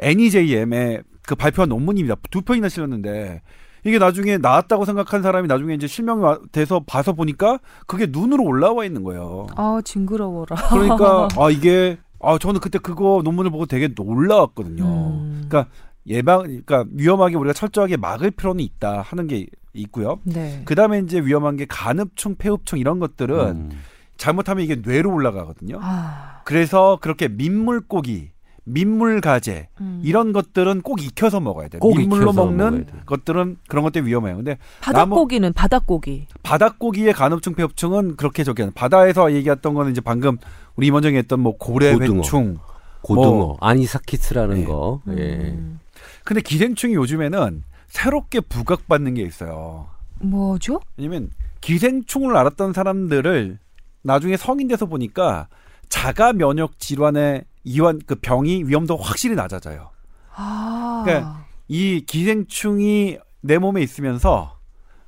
NEJM의 그 발표한 논문입니다. 두 편이나 실렸는데 이게 나중에 나왔다고 생각한 사람이 나중에 이제 실명이 와- 돼서 봐서 보니까 그게 눈으로 올라와 있는 거예요. 아 징그러워라. 그러니까 아 이게 아 저는 그때 그거 논문을 보고 되게 놀라웠거든요. 음. 그러니까 예방 그러니까 위험하게 우리가 철저하게 막을 필요는 있다 하는 게 있고요. 네. 그 다음에 이제 위험한 게 간흡충, 폐흡충 이런 것들은 음. 잘못하면 이게 뇌로 올라가거든요. 아. 그래서 그렇게 민물고기, 민물 가재 음. 이런 것들은 꼭 익혀서 먹어야 돼요. 꼭 민물로 익혀서 먹어야 먹는 돼. 것들은 그런 것 때문에 위험해요. 근데 바닷고기는 바닷고기. 바닷고기의 간흡충, 폐흡충은 그렇게 저기 바다에서 얘기했던 거는 이제 방금 우리 임원정이 했던 뭐 고래 고등어. 회충. 고등어 뭐- 아니사키스라는 네. 거. 예. 음. 근데 기생충이 요즘에는 새롭게 부각받는 게 있어요. 뭐죠? 왜냐면 기생충을 앓았던 사람들을 나중에 성인 돼서 보니까 자가 면역 질환의 이환 그 병이 위험도가 확실히 낮아져요. 아. 그러니까 이 기생충이 내 몸에 있으면서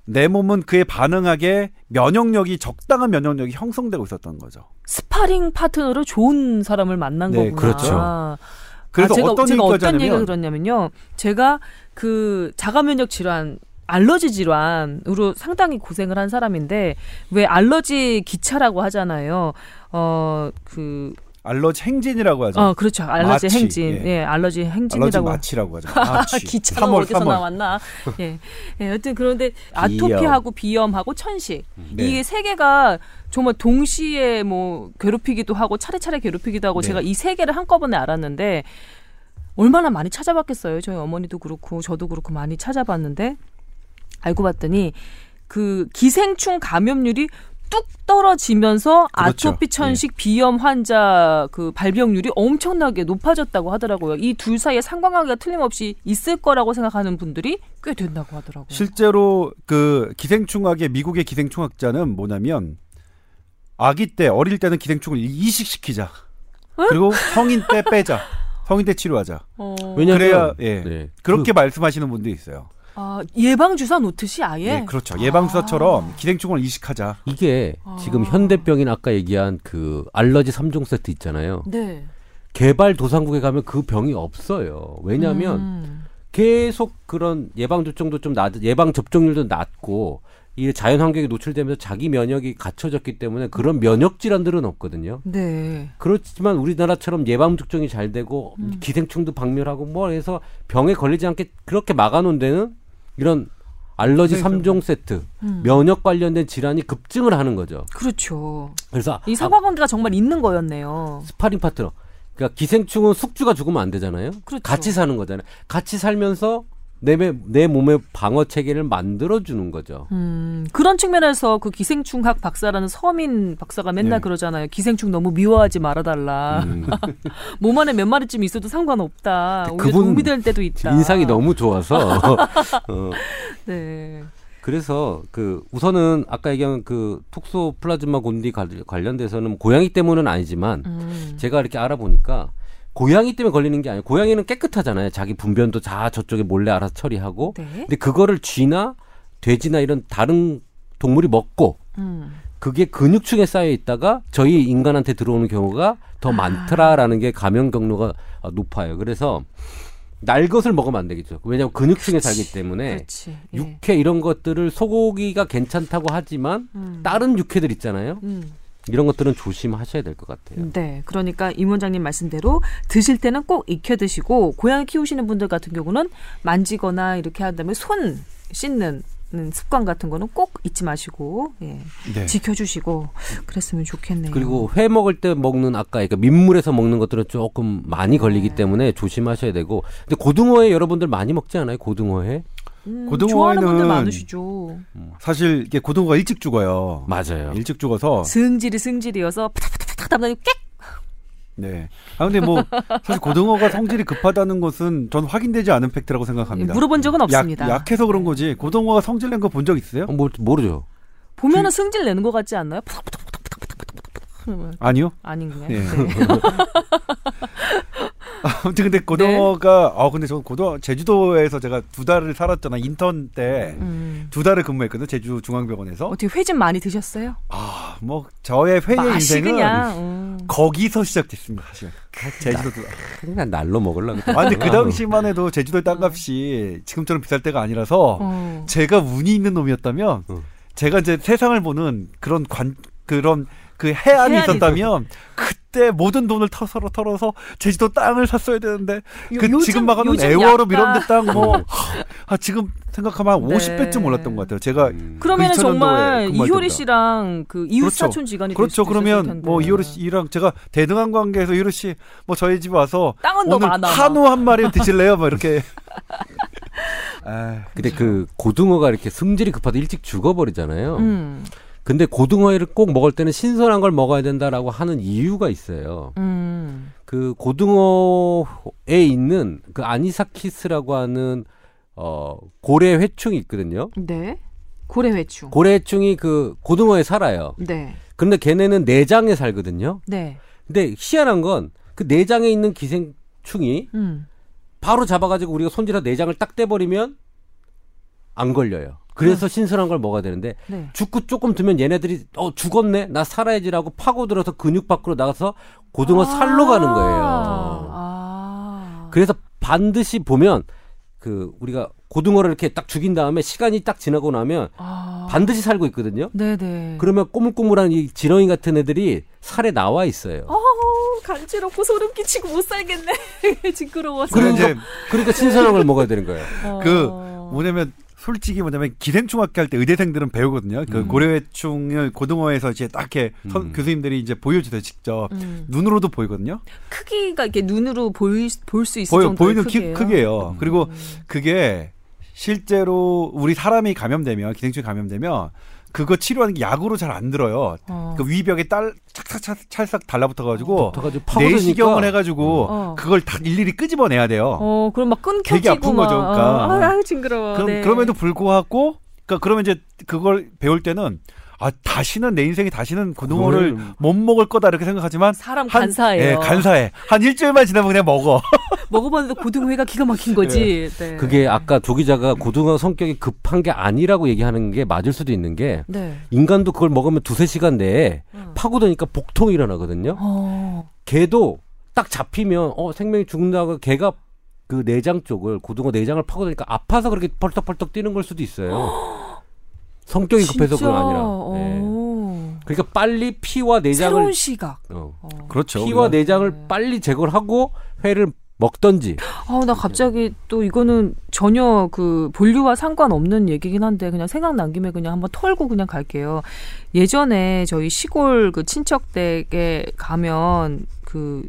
내 몸은 그에 반응하게 면역력이 적당한 면역력이 형성되고 있었던 거죠. 스파링 파트너로 좋은 사람을 만난 네, 거구나. 그렇죠. 그래서 아, 제가, 어떤 제가 어떤 얘기가 들었냐면요. 제가 그 자가면역 질환 알러지 질환으로 상당히 고생을 한 사람인데 왜 알러지 기차라고 하잖아요. 어그 알러지 행진이라고 하죠. 어, 그렇죠. 알러지 마취, 행진. 예. 예, 알러지 알러지 행진이라고. 마취라고 하죠. 마취. 기차가 3월, 어디서 3월. 나왔나? 예. 예, 여튼 그런데 아토피하고 비염하고 천식. 네. 이게 세 개가 정말 동시에 뭐 괴롭히기도 하고 차례차례 괴롭히기도 하고 네. 제가 이 세 개를 한꺼번에 알았는데 얼마나 많이 찾아봤겠어요. 저희 어머니도 그렇고 저도 그렇고 많이 찾아봤는데 알고 봤더니 그 기생충 감염률이 뚝 떨어지면서 그렇죠. 아토피 천식 비염 환자 그 발병률이 엄청나게 높아졌다고 하더라고요. 이 둘 사이에 상관관계가 틀림없이 있을 거라고 생각하는 분들이 꽤 된다고 하더라고요. 실제로 그 기생충학의 미국의 기생충학자는 뭐냐면 아기 때 어릴 때는 기생충을 이식시키자. 그리고 성인 때 빼자. 성인 때 치료하자. 어, 왜냐면 그래야 예. 네. 그렇게 말씀하시는 분도 있어요. 아, 예방 주사 놓듯이 아예 네, 그렇죠. 예방 주사처럼 기생충을 이식하자. 이게 지금 현대병인 아까 얘기한 그 알러지 3종 세트 있잖아요. 네. 개발 도상국에 가면 그 병이 없어요. 왜냐하면 음. 계속 그런 예방 접종도 좀 낮, 예방 접종률도 낮고 이 자연 환경에 노출되면서 자기 면역이 갖춰졌기 때문에 그런 면역 질환들은 없거든요. 네. 그렇지만 우리나라처럼 예방 접종이 잘 되고 음. 기생충도 박멸하고 뭐 해서 병에 걸리지 않게 그렇게 막아놓은 데는 이런 알러지 네, 삼 3종 세트 음. 면역 관련된 질환이 급증을 하는 거죠. 그렇죠. 그래서 이 상관관계가 정말 있는 거였네요. 스파링 파트너. 그러니까 기생충은 숙주가 죽으면 안 되잖아요. 그렇죠. 같이 사는 거잖아요. 같이 살면서 내, 매- 내 몸의 방어 체계를 만들어 주는 거죠. 음, 그런 측면에서 그 기생충학 박사라는 서민 박사가 맨날 네. 그러잖아요. 기생충 너무 미워하지 말아달라. 음. 몸 안에 몇 마리쯤 있어도 상관없다. 그분 도움이 될 때도 있다. 인상이 너무 좋아서. 어, 네. 그래서 그 우선은 아까 얘기한 그 톡소 플라즈마 곤디 관- 관련돼서는 고양이 때문은 아니지만 음. 제가 이렇게 알아보니까 고양이 때문에 걸리는 게 아니에요. 고양이는 깨끗하잖아요. 자기 분변도 다 저쪽에 몰래 알아서 처리하고. 네. 근데 그거를 쥐나 돼지나 이런 다른 동물이 먹고 음. 그게 근육층에 쌓여 있다가 저희 인간한테 들어오는 경우가 더 아. 많더라라는 게 감염 경로가 어, 높아요. 그래서 날 것을 먹으면 안 되겠죠. 왜냐하면 근육층에 살기 때문에 그렇지. 예. 육회 이런 것들을 소고기가 괜찮다고 하지만 음. 다른 육회들 있잖아요. 음. 이런 것들은 조심하셔야 될 것 같아요. 네. 그러니까 임 원장님 말씀대로 드실 때는 꼭 익혀 드시고 고양이 키우시는 분들 같은 경우는 만지거나 이렇게 한 다음에 손 씻는 습관 같은 거는 꼭 잊지 마시고 예. 네. 지켜주시고 그랬으면 좋겠네요. 그리고 회 먹을 때 먹는 아까 그러니까 민물에서 먹는 것들은 조금 많이 걸리기 네. 때문에 조심하셔야 되고 근데 고등어회 여러분들 많이 먹지 않아요? 고등어회? 음, 고등어에는 분들 많으시죠. 사실 이게 고등어가 일찍 죽어요. 맞아요. 일찍 죽어서 승질이 승질이어서 파닥파닥파닥 담다니 꽥 네. 아 근데 뭐 사실 고등어가 성질이 급하다는 것은 전 확인되지 않은 팩트라고 생각합니다. 물어본 적은 없습니다. 약, 약해서 그런 거지. 고등어가 성질 낸 거 본 적 있어요? 어, 뭐, 모르죠. 보면은 승질 내는 것 같지 않나요? 파닥파닥파닥파닥파닥 아니요. 아닌가요? 예. 네. 아무튼 근데 고등어가 아 근데 저 고등어 제주도에서 제가 두 달을 살았잖아 인턴 때. 음. 두 달을 근무했거든요 제주 중앙병원에서 어떻게 회 좀 많이 드셨어요? 아뭐 저의 회의 인생은 음. 거기서 시작됐습니다 사실 제주도 그냥 날로 먹으려고. 아 근데 그 당시만 해도 제주도의 땅값이 지금처럼 비쌀 때가 아니라서 어. 제가 운이 있는 놈이었다면 어. 제가 이제 세상을 보는 그런 관 그런 그 해안이 해안이 있었다면 그 때 모든 돈을 털어서 털어서 제주도 땅을 샀어야 되는데 요- 그 요즘- 지금 막 하는 요즘 애월업 이런 데 땅뭐 아, 지금 생각하면 한 네. 50배쯤 올랐던 것 같아요. 제가 음. 그러면은 그 2000년도에 정말 이효리. 씨랑 그 이웃 그렇죠. 사촌 지간이 그렇죠. 그러면. 뭐 이효리 씨랑 제가 대등한 관계에서 이효리 씨 뭐 저희 집 와서 땅은 더 오늘 많아. 한우 한 마리 드실래요? 뭐 이렇게. 아, 근데 그 고등어가 이렇게 승질이 급하다 일찍 죽어버리잖아요. 음. 근데 고등어회를 꼭 먹을 때는 신선한 걸 먹어야 된다라고 하는 이유가 있어요. 음. 그 고등어에 있는 그 아니사키스라고 하는 어 고래 회충이 있거든요. 네. 고래 회충. 고래 회충이 그 고등어에 살아요. 네. 그런데 걔네는 내장에 살거든요. 네. 근데 희한한 건 그 내장에 있는 기생충이 음. 바로 잡아가지고 우리가 손질해 내장을 딱 떼버리면 안 걸려요. 그래서 신선한 걸 먹어야 되는데 네. 죽고 조금 두면 얘네들이 어 죽었네 나 살아야지라고 파고들어서 근육 밖으로 나가서 고등어 살로 가는 거예요. 아. 그래서 반드시 보면 그 우리가 고등어를 이렇게 딱 죽인 다음에 시간이 딱 지나고 나면 아. 반드시 살고 있거든요. 네네. 그러면 꼬물꼬물한 이 지렁이 같은 애들이 살에 나와 있어요. 어, 간지럽고 소름 끼치고 못 살겠네. 징그러워서. 이제 그러니까 신선한 걸 먹어야 되는 거예요. 어. 그 뭐냐면 솔직히 뭐냐면 기생충 학교 할 때 의대생들은 배우거든요. 그 음. 고래회충을 고등어에서 이제 딱 이렇게 선- 음. 교수님들이 이제 보여주세요 직접 음. 눈으로도 보이거든요. 크기가 이렇게 눈으로 볼 수 있을 보여 정도의 보이는 키, 크기예요. 크기예요. 음. 그리고 그게 실제로 우리 사람이 감염되면 기생충이 감염되면 그거 치료하는 게 약으로 잘 안 들어요. 어. 그 위벽에 딸 착착착 찰싹 달라붙어가지고 붙어가지고 파고드니까 내시경을 해가지고 어. 그걸 다 일일이 끄집어내야 돼요. 어, 그럼 막 끊겨지고 되게 아픈 막, 거죠, 그러니까. 어, 아, 징그러워. 그럼 네. 그럼에도 불구하고 그러니까 그러면 이제 그걸 배울 때는 아 다시는 내 인생에 다시는 고등어를 그걸- 못 먹을 거다 이렇게 생각하지만 사람 한- 간사해요. 예, 간사해. 한 일주일만 지나면 그냥 먹어. 먹어봤는데 고등어회가 기가 막힌 거지. 네. 그게 아까 조 기자가 고등어 성격이 급한 게 아니라고 얘기하는 게 맞을 수도 있는 게 네. 인간도 그걸 먹으면 두세 시간 내에 음. 파고드니까 복통이 일어나거든요. 어. 개도 딱 잡히면 어 생명이 죽는다고 개가 그 내장 쪽을 고등어 내장을 파고드니까 아파서 그렇게 펄떡펄떡 뛰는 걸 수도 있어요. 성격이 급해서 진짜? 그건 아니라. 네. 어. 그러니까 빨리 피와 내장을 새로운 시각. 어, 어. 그렇죠. 피와 네. 내장을 빨리 제거를 하고 회를 먹던지 아, 나 갑자기 또 이거는 전혀 그 본류와 상관없는 얘기긴 한데 그냥 생각난 김에 그냥 한번 털고 그냥 갈게요. 예전에 저희 시골 그 친척 댁에 가면 그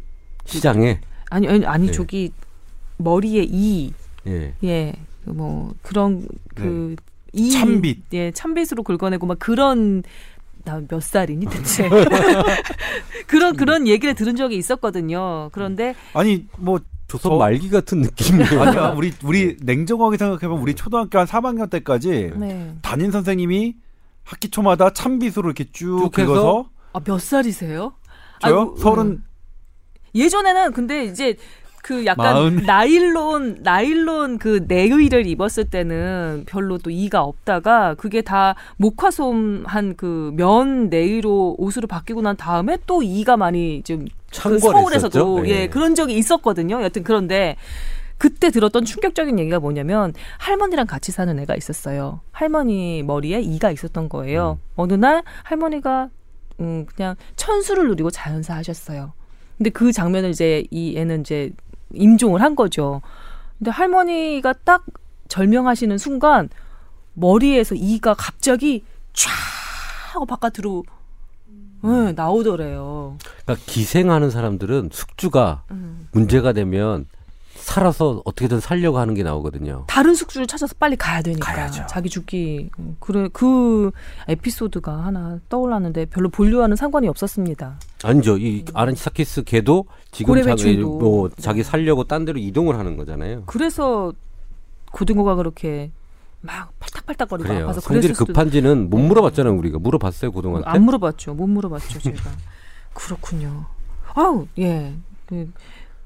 시장에 아니 아니, 아니 네. 저기 머리에 이 예. 예, 그뭐 그런 그 이, 참빗. 예, 참빗으로 긁어내고 막 그런 나 몇 살이니 대체 그런 그런 얘기를 들은 적이 있었거든요. 그런데 아니 뭐 조선 저- 말기 같은 느낌이에요. 아니야 우리 우리 냉정하게 생각해보면 우리 초등학교 한 3학년 때까지 네. 담임 선생님이 학기 초마다 참빗으로 이렇게 쭉 쭉 해서 긁어서 아 몇 살이세요? 저요 서른 예전에는 근데 이제 그 약간 마흔. 나일론 나일론 그 내의를 입었을 때는 별로 또 이가 없다가 그게 다 목화솜한 그 면 내의로 옷으로 바뀌고 난 다음에 또 이가 많이 좀 그? 서울에서도 예 예. 그런 적이 있었거든요. 여튼 그런데 그때 들었던 충격적인 얘기가 뭐냐면 할머니랑 같이 사는 애가 있었어요. 할머니 머리에 이가 있었던 거예요. 어느 날 할머니가 음 그냥 천수를 누리고 자연사 하셨어요. 근데 그 장면을 이제 이 애는 이제 임종을 한 거죠. 근데 할머니가 딱 절명하시는 순간 머리에서 이가 갑자기 쫙 하고 바깥으로 네, 나오더래요. 그러니까 기생하는 사람들은 숙주가 문제가 되면 살아서 어떻게든 살려고 하는 게 나오거든요. 다른 숙주를 찾아서 빨리 가야 되니까 가야죠. 자기 죽기 음, 그래 그 에피소드가 하나 떠올랐는데 별로 본류와는 상관이 없었습니다. 아니죠. 이 아란치사키스 걔도 지금 자기. 뭐 자기 네. 살려고 딴 데로 이동을 하는 거잖아요. 그래서 고등어가 그렇게 막 팔딱팔딱거리고 그래요. 아파서 성질이 급한지는 못 물어봤잖아요. 우리가 물어봤어요 고등한테. 안 물어봤죠. 못 물어봤죠, 제가. 그렇군요. 아우, 예. 그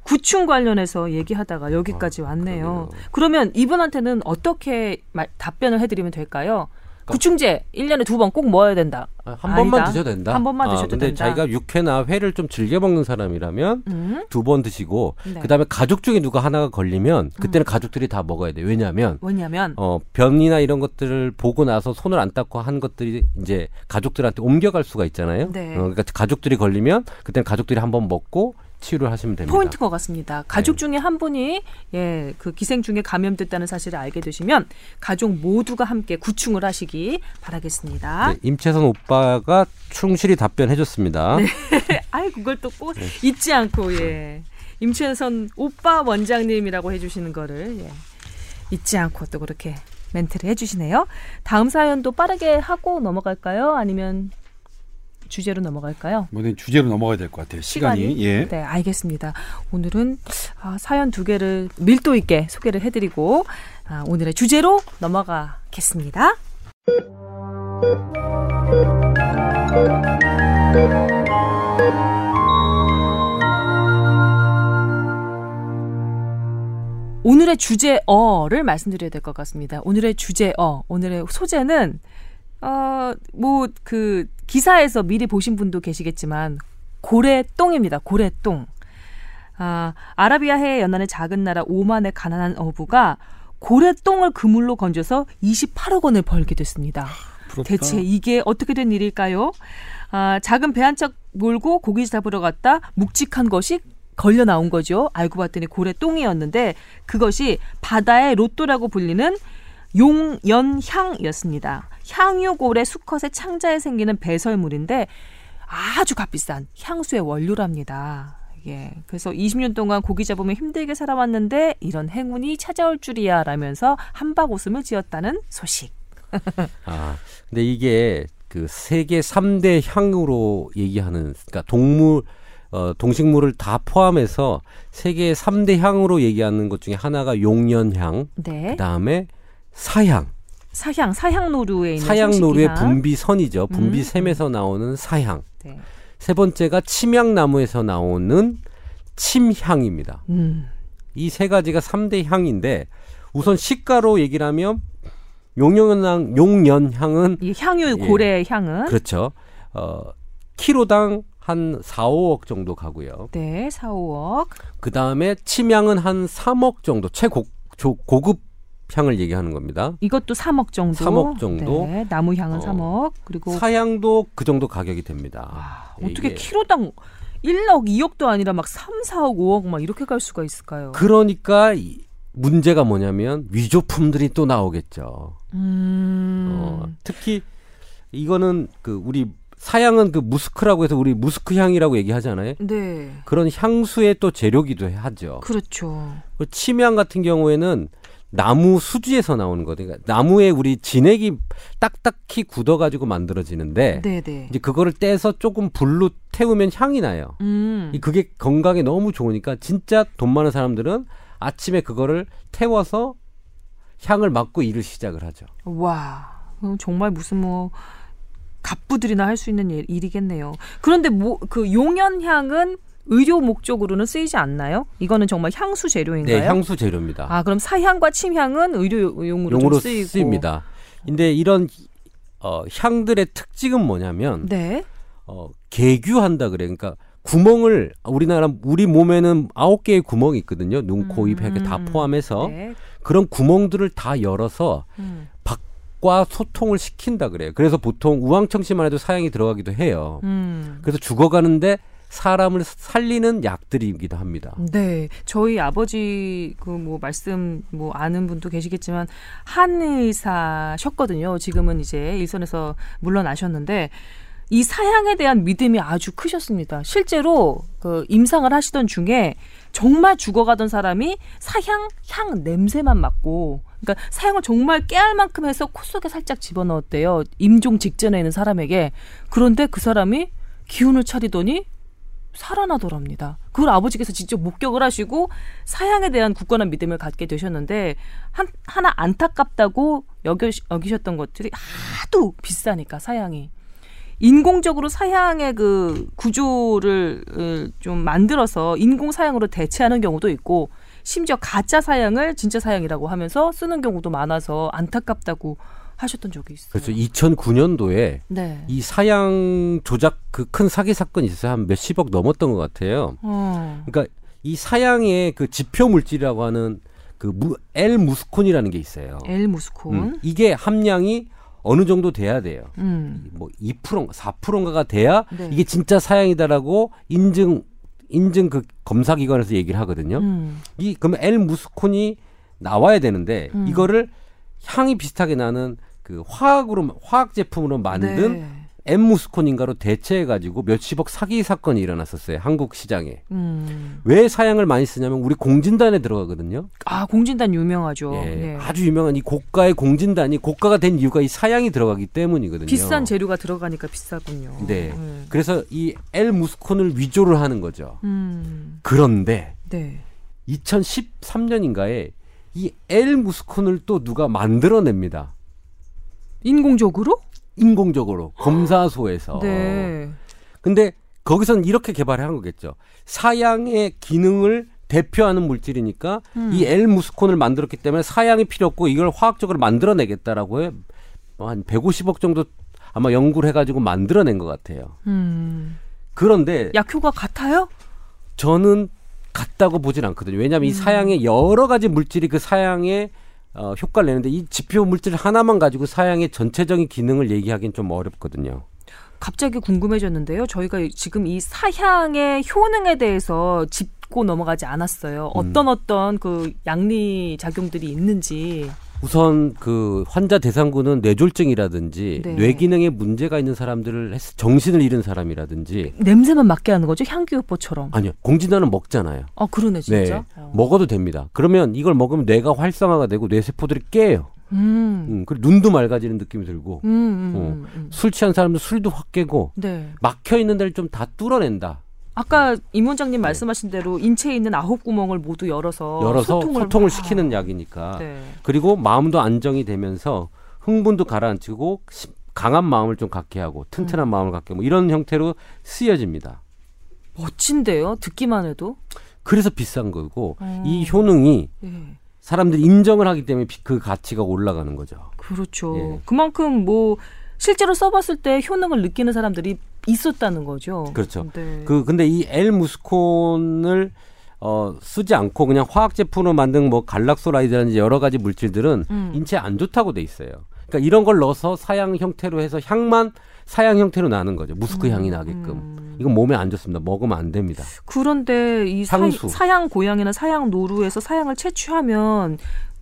구충 관련해서 얘기하다가 여기까지 왔네요. 아, 그러네요. 그러면 이분한테는 어떻게 말- 답변을 해드리면 될까요? 구충제 1년에 두 번 꼭 먹어야 된다. 아, 한 번만 아니다. 드셔도 된다. 한 번만 아, 드셔도 근데 된다. 자기가 육회나 회를 좀 즐겨 먹는 사람이라면 음? 두번 드시고 네. 그다음에 가족 중에 누가 하나가 걸리면 그때는 가족들이 다 먹어야 돼요. 왜냐하면 뭐냐면 어, 변이나 이런 것들을 보고 나서 손을 안 닦고 한 것들이 이제 가족들한테 옮겨갈 수가 있잖아요. 네. 어, 그러니까 가족들이 걸리면 그때는 가족들이 한 번 먹고 치유를 하시면 됩니다. 포인트 것 같습니다. 가족 네. 중에 한 분이 예, 그 기생 중에 감염됐다는 사실을 알게 되시면 가족 모두가 함께 구충을 하시기 바라겠습니다. 네, 임채선 오빠가 충실히 답변해 줬습니다. 아이 그걸 또꼭 잊지 않고 예 임채선 오빠 원장님이라고 해 주시는 거를 예, 잊지 않고 또 그렇게 멘트를 해 주시네요. 다음 사연도 빠르게 하고 넘어갈까요? 아니면 주제로 넘어갈까요? 뭐든 주제로 넘어가야 될 것 같아요. 시간이, 예. 네, 알겠습니다. 오늘은 아, 사연 두 개를 밀도 있게 소개를 해드리고 아, 오늘의 주제로 넘어가겠습니다. 오늘의 주제어를 말씀드려야 될 것 같습니다. 오늘의 주제어, 오늘의 소재는 어, 뭐 그 기사에서 미리 보신 분도 계시겠지만 고래똥입니다. 고래똥. 아, 아라비아해에 연안의 작은 나라 오만의 가난한 어부가 고래똥을 그물로 건져서 28억 원을 벌게 됐습니다. 부럽다. 대체 이게 어떻게 된 일일까요? 아, 작은 배 한 척 몰고 고기 잡으러 갔다 묵직한 것이 걸려 나온 거죠. 알고 봤더니 고래똥이었는데 그것이 바다의 로또라고 불리는 용연향이었습니다. 향유고래 수컷의 창자에 생기는 배설물인데 아주 값비싼 향수의 원료랍니다. 예. 그래서 20년 동안 고기 잡으면 힘들게 살아왔는데 이런 행운이 찾아올 줄이야 라면서 한박 웃음을 지었다는 소식. 아, 근데 이게 그 세계 3대 향으로 얘기하는 그러니까 동물 어 동식물을 다 포함해서 세계 3대 향으로 얘기하는 것 중에 하나가 용연향, 네. 그다음에 사향. 사향, 사향 노루에 있는 사향 노루의 청식기향. 분비선이죠. 음. 분비샘에서 나오는 사향. 네. 세 번째가 침향나무에서 나오는 침향입니다. 음. 이세 가지가 3대 향인데 우선 시가로 얘기를 하면 용연향 용연향은 이 향유 예. 고래 향은 그렇죠. 어 키로당 한 4, 5억 정도 가고요. 네, 4, 5억. 그다음에 침향은 한 3억 정도 최고 조- 고급 향을 얘기하는 겁니다. 이것도 3억 정도. 3억 정도. 네, 나무 향은 어. 3억. 그리고 사향도 그 정도 가격이 됩니다. 아, 어떻게 키로당 1억, 2억도 아니라 막 3, 4억, 5억 막 이렇게 갈 수가 있을까요? 그러니까 이 문제가 뭐냐면 위조품들이 또 나오겠죠. 음. 어, 특히 이거는 그 우리 사양은 그 무스크라고 해서 우리 무스크 향이라고 얘기하잖아요. 네. 그런 향수의 또 재료기도 하죠. 그렇죠. 그 침향 같은 경우에는 나무 수지에서 나오는 거든요. 그러니까 나무에 우리 진액이 딱딱히 굳어가지고 만들어지는데 네, 네. 이제 그거를 떼서 조금 불로 태우면 향이 나요. 음. 이 그게 건강에 너무 좋으니까 진짜 돈 많은 사람들은 아침에 그거를 태워서 향을 맡고 일을 시작을 하죠. 와, 정말 무슨 뭐 갑부들이나 할 수 있는 일, 일이겠네요. 그런데 뭐 그 용연향은 의료 목적으로는 쓰이지 않나요? 이거는 정말 향수 재료인가요? 네, 향수 재료입니다. 아, 그럼 사향과 침향은 의료용으로 좀 용으로. 쓰입니다. 근데 이런 어, 향들의 특징은 뭐냐면 네. 어, 개규한다 그래. 그러니까 구멍을 우리나라 우리 몸에는 아홉 개의 구멍이 있거든요. 눈, 코, 입, 이렇게 다 음. 포함해서 네. 그런 구멍들을 다 열어서 음. 과 소통을 시킨다 그래요. 그래서 보통 우황청심만 해도 사양이 들어가기도 해요. 음. 그래서 죽어가는데 사람을 살리는 약들이기도 합니다. 네, 저희 아버지 그 뭐 말씀 뭐 아는 분도 계시겠지만 한의사셨거든요. 지금은 이제 일선에서 물러나셨는데 이 사향에 대한 믿음이 아주 크셨습니다. 실제로 그 임상을 하시던 중에 정말 죽어가던 사람이 사향 향 냄새만 맡고 그러니까 사향을 정말 깨알 만큼 해서 코 속에 살짝 집어넣었대요. 임종 직전에 있는 사람에게 그런데 그 사람이 기운을 차리더니 살아나더랍니다. 그걸 아버지께서 직접 목격을 하시고 사양에 대한 굳건한 믿음을 갖게 되셨는데 한, 하나 안타깝다고 여겨, 여기셨던 것들이 하도 비싸니까 사양이 인공적으로 사양의 그 구조를 어, 좀 만들어서 인공 사양으로 대체하는 경우도 있고 심지어 가짜 사양을 진짜 사양이라고 하면서 쓰는 경우도 많아서 안타깝다고 하셨던 적이 있어요. 그래서 2009년도에 네. 이 사양 조작 그 큰 사기 사건이 있어서 한 몇십억 넘었던 것 같아요. 어. 그러니까 이 사양의 그 지표 물질이라고 하는 그 무, L 무스콘이라는 게 있어요. 엘 무스콘. 음, 이게 함량이 어느 정도 돼야 돼요. 음. 뭐 2%, 4%인가가 돼야 네. 이게 진짜 사양이다라고 인증 인증 그 검사 기관에서 얘기를 하거든요. 음. 이 그러면 L 무스콘이 나와야 되는데 음. 이거를 향이 비슷하게 나는 그 화학으로 화학 제품으로 만든 네. M 무스콘인가로 대체해 가지고 몇십억 사기 사건이 일어났었어요. 한국 시장에. 음. 왜 사양을 많이 쓰냐면 우리 공진단에 들어가거든요. 아 공진단 유명하죠. 예, 네. 아주 유명한 이 고가의 공진단이 고가가 된 이유가 이 사양이 들어가기 때문이거든요. 비싼 재료가 들어가니까 비싸군요. 네. 음. 그래서 이 L 무스콘을 위조를 하는 거죠. 음. 그런데 네. 2013년인가에 이 L 무스콘을 또 누가 만들어냅니다. 인공적으로? 인공적으로 검사소에서. 네. 근데 거기선 이렇게 개발한 거겠죠. 사양의 기능을 대표하는 물질이니까 음. 이 L 무스콘을 만들었기 때문에 사양이 필요 없고 이걸 화학적으로 만들어내겠다라고 해. 뭐한 150억 정도 아마 연구를 해가지고 만들어낸 것 같아요. 음. 그런데 약효가 같아요? 저는 같다고 보진 않거든요. 왜냐하면 이 사양의 여러 가지 물질이 그 사양의 어, 효과를 내는데 이 지표 물질 하나만 가지고 사양의 전체적인 기능을 얘기하기는 좀 어렵거든요. 갑자기 궁금해졌는데요. 저희가 지금 이 사향의 효능에 대해서 짚고 넘어가지 않았어요. 음. 어떤 어떤 그 양리 작용들이 있는지. 우선 그 환자 대상군은 뇌졸중이라든지 네. 뇌 기능에 문제가 있는 사람들을 했- 정신을 잃은 사람이라든지 냄새만 맡게 하는 거죠? 향기요법처럼. 아니요 공진단은 먹잖아요. 어, 그러네, 진짜. 네, 어. 먹어도 됩니다. 그러면 이걸 먹으면 뇌가 활성화가 되고 뇌 세포들이 깨요. 음. 음, 그리고 눈도 맑아지는 느낌이 들고 음, 음, 어. 음, 음. 술 취한 사람도 술도 확 깨고 네. 막혀 있는 데를 좀 다 뚫어낸다. 아까 임 원장님 말씀하신 대로 인체에 있는 아홉 구멍을 모두 열어서 열어서 소통을, 소통을, 아, 시키는 약이니까. 네. 그리고 마음도 안정이 되면서 흥분도 가라앉히고 시- 강한 마음을 좀 갖게 하고 튼튼한 음. 마음을 갖게 하고 이런 형태로 쓰여집니다. 멋진데요. 듣기만 해도. 그래서 비싼 거고 어. 이 효능이 예. 사람들이 인정을 하기 때문에 비- 그 가치가 올라가는 거죠. 그렇죠. 예. 그만큼 뭐 실제로 써봤을 때 효능을 느끼는 사람들이 있었다는 거죠. 그렇죠. 네. 그 근데 이 L 무스콘을 어 쓰지 않고 그냥 화학 제품으로 만든 뭐 갈락소라이드라든지 여러 가지 물질들은 음. 인체에 안 좋다고 돼 있어요. 그러니까 이런 걸 넣어서 사양 형태로 해서 향만 사양 형태로 나는 거죠. 무스크 향이 나게끔. 음. 이건 몸에 안 좋습니다. 먹으면 안 됩니다. 그런데 이 사, 향수. 사 양 고양이나 사양 노루에서 사양을 채취하면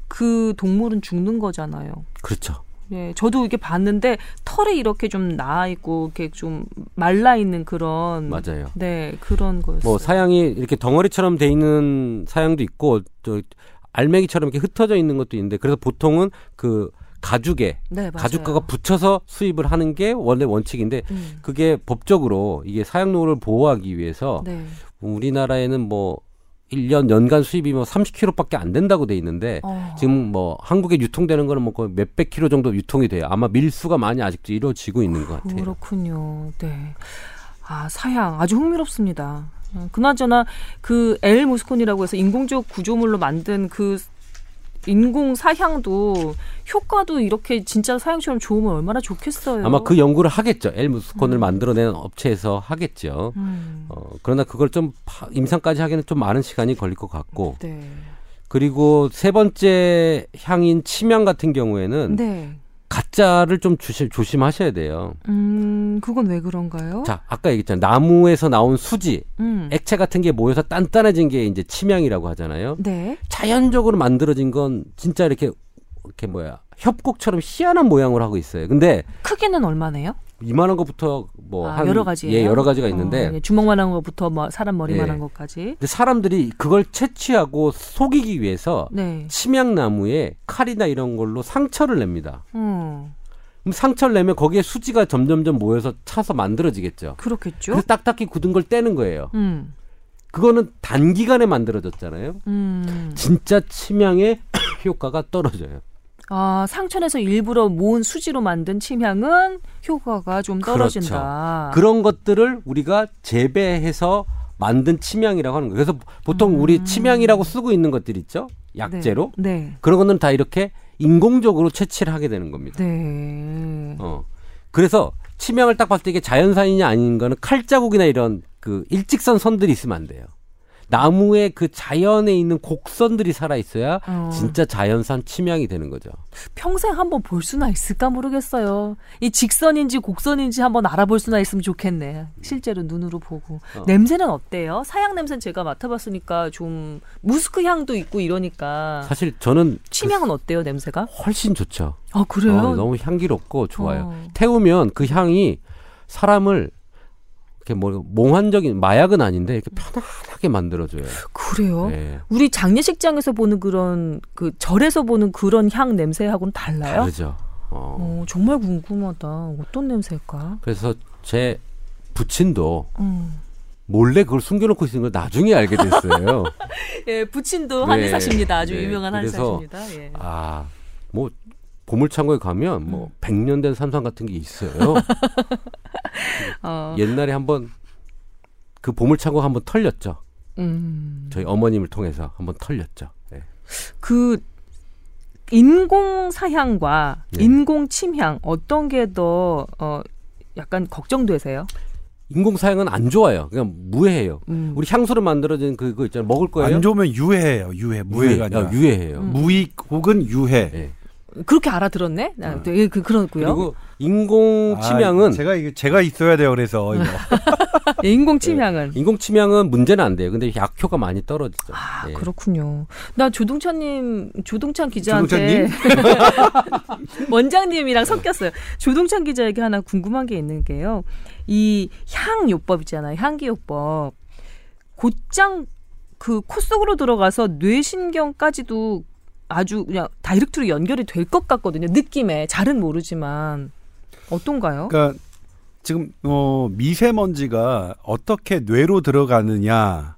그 동물은 죽는 거잖아요. 그렇죠. 예, 저도 이렇게 봤는데 털이 이렇게 좀 나아 있고 이렇게 좀 말라 있는 그런 맞아요. 네 그런 거였어요. 뭐 사양이 이렇게 덩어리처럼 돼 있는 사양도 있고 또 알맹이처럼 이렇게 흩어져 있는 것도 있는데 그래서 보통은 그 가죽에 네. 가죽가가 붙여서 수입을 하는 게 원래 원칙인데 음. 그게 법적으로 이게 사양로를 보호하기 위해서 네. 우리나라에는 뭐 1년 연간 수입이 뭐 30kg밖에 안 된다고 돼 있는데 어. 지금 뭐 한국에 유통되는 거는 뭐 거의 몇백 킬로 정도 유통이 돼요. 아마 밀수가 많이 아직도 이루어지고 있는 것 같아요. 그렇군요. 네. 아, 사양 아주 흥미롭습니다. 어, 그나저나 그 엘 모스콘이라고 해서 인공적 구조물로 만든 그 인공 사향도 효과도 이렇게 진짜 사향처럼 좋으면 얼마나 좋겠어요. 아마 그 연구를 하겠죠. 엘무스콘을 음. 만들어내는 업체에서 하겠죠. 음. 어, 그러나 그걸 좀 파- 임상까지 하기는 좀 많은 시간이 걸릴 것 같고 네. 그리고 세 번째 향인 침향 같은 경우에는 네. 가짜를 좀 조심, 조심하셔야 돼요. 음, 그건 왜 그런가요? 자, 아까 얘기했잖아요. 나무에서 나온 수지, 음. 액체 같은 게 모여서 단단해진 게 이제 침향이라고 하잖아요. 네. 자연적으로 만들어진 건 진짜 이렇게 이렇게 뭐야 협곡처럼 희한한 모양을 하고 있어요. 근데 크기는 얼마네요? 이만한 것부터 뭐 아, 한 여러 가지예요. 예, 여러 가지가 있는데 어, 예, 주먹만한 것부터 뭐 사람 머리만한 예. 것까지. 근데 사람들이 그걸 채취하고 속이기 위해서 네. 침향나무에 칼이나 이런 걸로 상처를 냅니다. 어, 그럼 상처를 내면 거기에 수지가 점점점 모여서 차서 만들어지겠죠. 그렇겠죠. 그래서 딱딱히 굳은 걸 떼는 거예요. 음. 그거는 단기간에 만들어졌잖아요. 음. 진짜 침향의 효과가 떨어져요. 아, 상천에서 일부러 모은 수지로 만든 침향은 효과가 좀 떨어진다. 그런 것들을 우리가 재배해서 만든 침향이라고 하는 거예요. 그래서 보통 우리 침향이라고 쓰고 있는 것들 있죠? 약재로. 음. 네. 그런 거는 다 이렇게 인공적으로 채취를 하게 되는 겁니다. 네. 네. 어. 그래서 침향을 딱 봤을 때 이게 자연산이냐 아닌가는 칼자국이나 이런 그 일직선 선들이 있으면 안 돼요. 나무의 그 자연에 있는 곡선들이 살아 있어야 어. 진짜 자연산 침향이 되는 거죠. 평생 한번 볼 수나 있을까 모르겠어요. 이 직선인지 곡선인지 한번 알아볼 수나 있으면 좋겠네. 실제로 눈으로 보고. 어. 냄새는 어때요? 사양 냄새는 제가 맡아봤으니까 좀 무스크 향도 있고 이러니까. 사실 저는 침향은 어때요, 냄새가? 그 훨씬 좋죠. 아 그래요? 어, 너무 향기롭고 좋아요. 어. 태우면 그 향이 사람을 이렇게 뭐 몽환적인 마약은 아닌데 이렇게 편안하게 만들어줘요. 그래요? 네, 우리 장례식장에서 보는 그런 그 절에서 보는 그런 향 냄새하고는 달라요? 다르죠. 어. 어, 정말 궁금하다. 어떤 냄새일까? 그래서 제 부친도 음. 몰래 그걸 숨겨놓고 있는 걸 나중에 알게 됐어요. 예, 부친도 네, 한의사십니다. 아주 네, 유명한 한의사십니다. 예. 아, 뭐 보물창고에 가면 음. 뭐 100년 된 삼상 같은 게 있어요. 어, 옛날에 한번 그 보물창고 한번 털렸죠. 음. 저희 어머님을 통해서 한번 털렸죠. 네. 그 인공 사향과 네. 인공 침향 어떤 게 더 어, 약간 걱정되세요? 인공 사양은 안 좋아요. 그냥 무해해요. 음. 우리 향수로 만들어진 그거 있잖아요. 먹을 거예요. 안 좋으면 유해예요. 유해. 무해가 아니라. 어, 유해해요. 음. 무익 혹은 유해. 예. 그렇게 알아들었네. 아, 어. 예, 그 그렇고요. 그리고 인공 아, 침향은 제가 이게 제가 있어야 돼요. 그래서 이거. 예, 인공 침향은 인공 침향은 문제는 안 돼요. 근데 약효가 많이 떨어지죠. 아 예. 그렇군요. 나 조동찬님 조동찬 기자한테 원장님이랑 섞였어요. 조동찬 기자에게 하나 궁금한 게 있는 게요. 이 향요법 있잖아요. 향기요법. 곧장 그 코 속으로 들어가서 뇌신경까지도 아주 그냥 다이렉트로 연결이 될 것 같거든요. 느낌에 잘은 모르지만 어떤가요? 그러니까 지금 어 미세먼지가 어떻게 뇌로 들어가느냐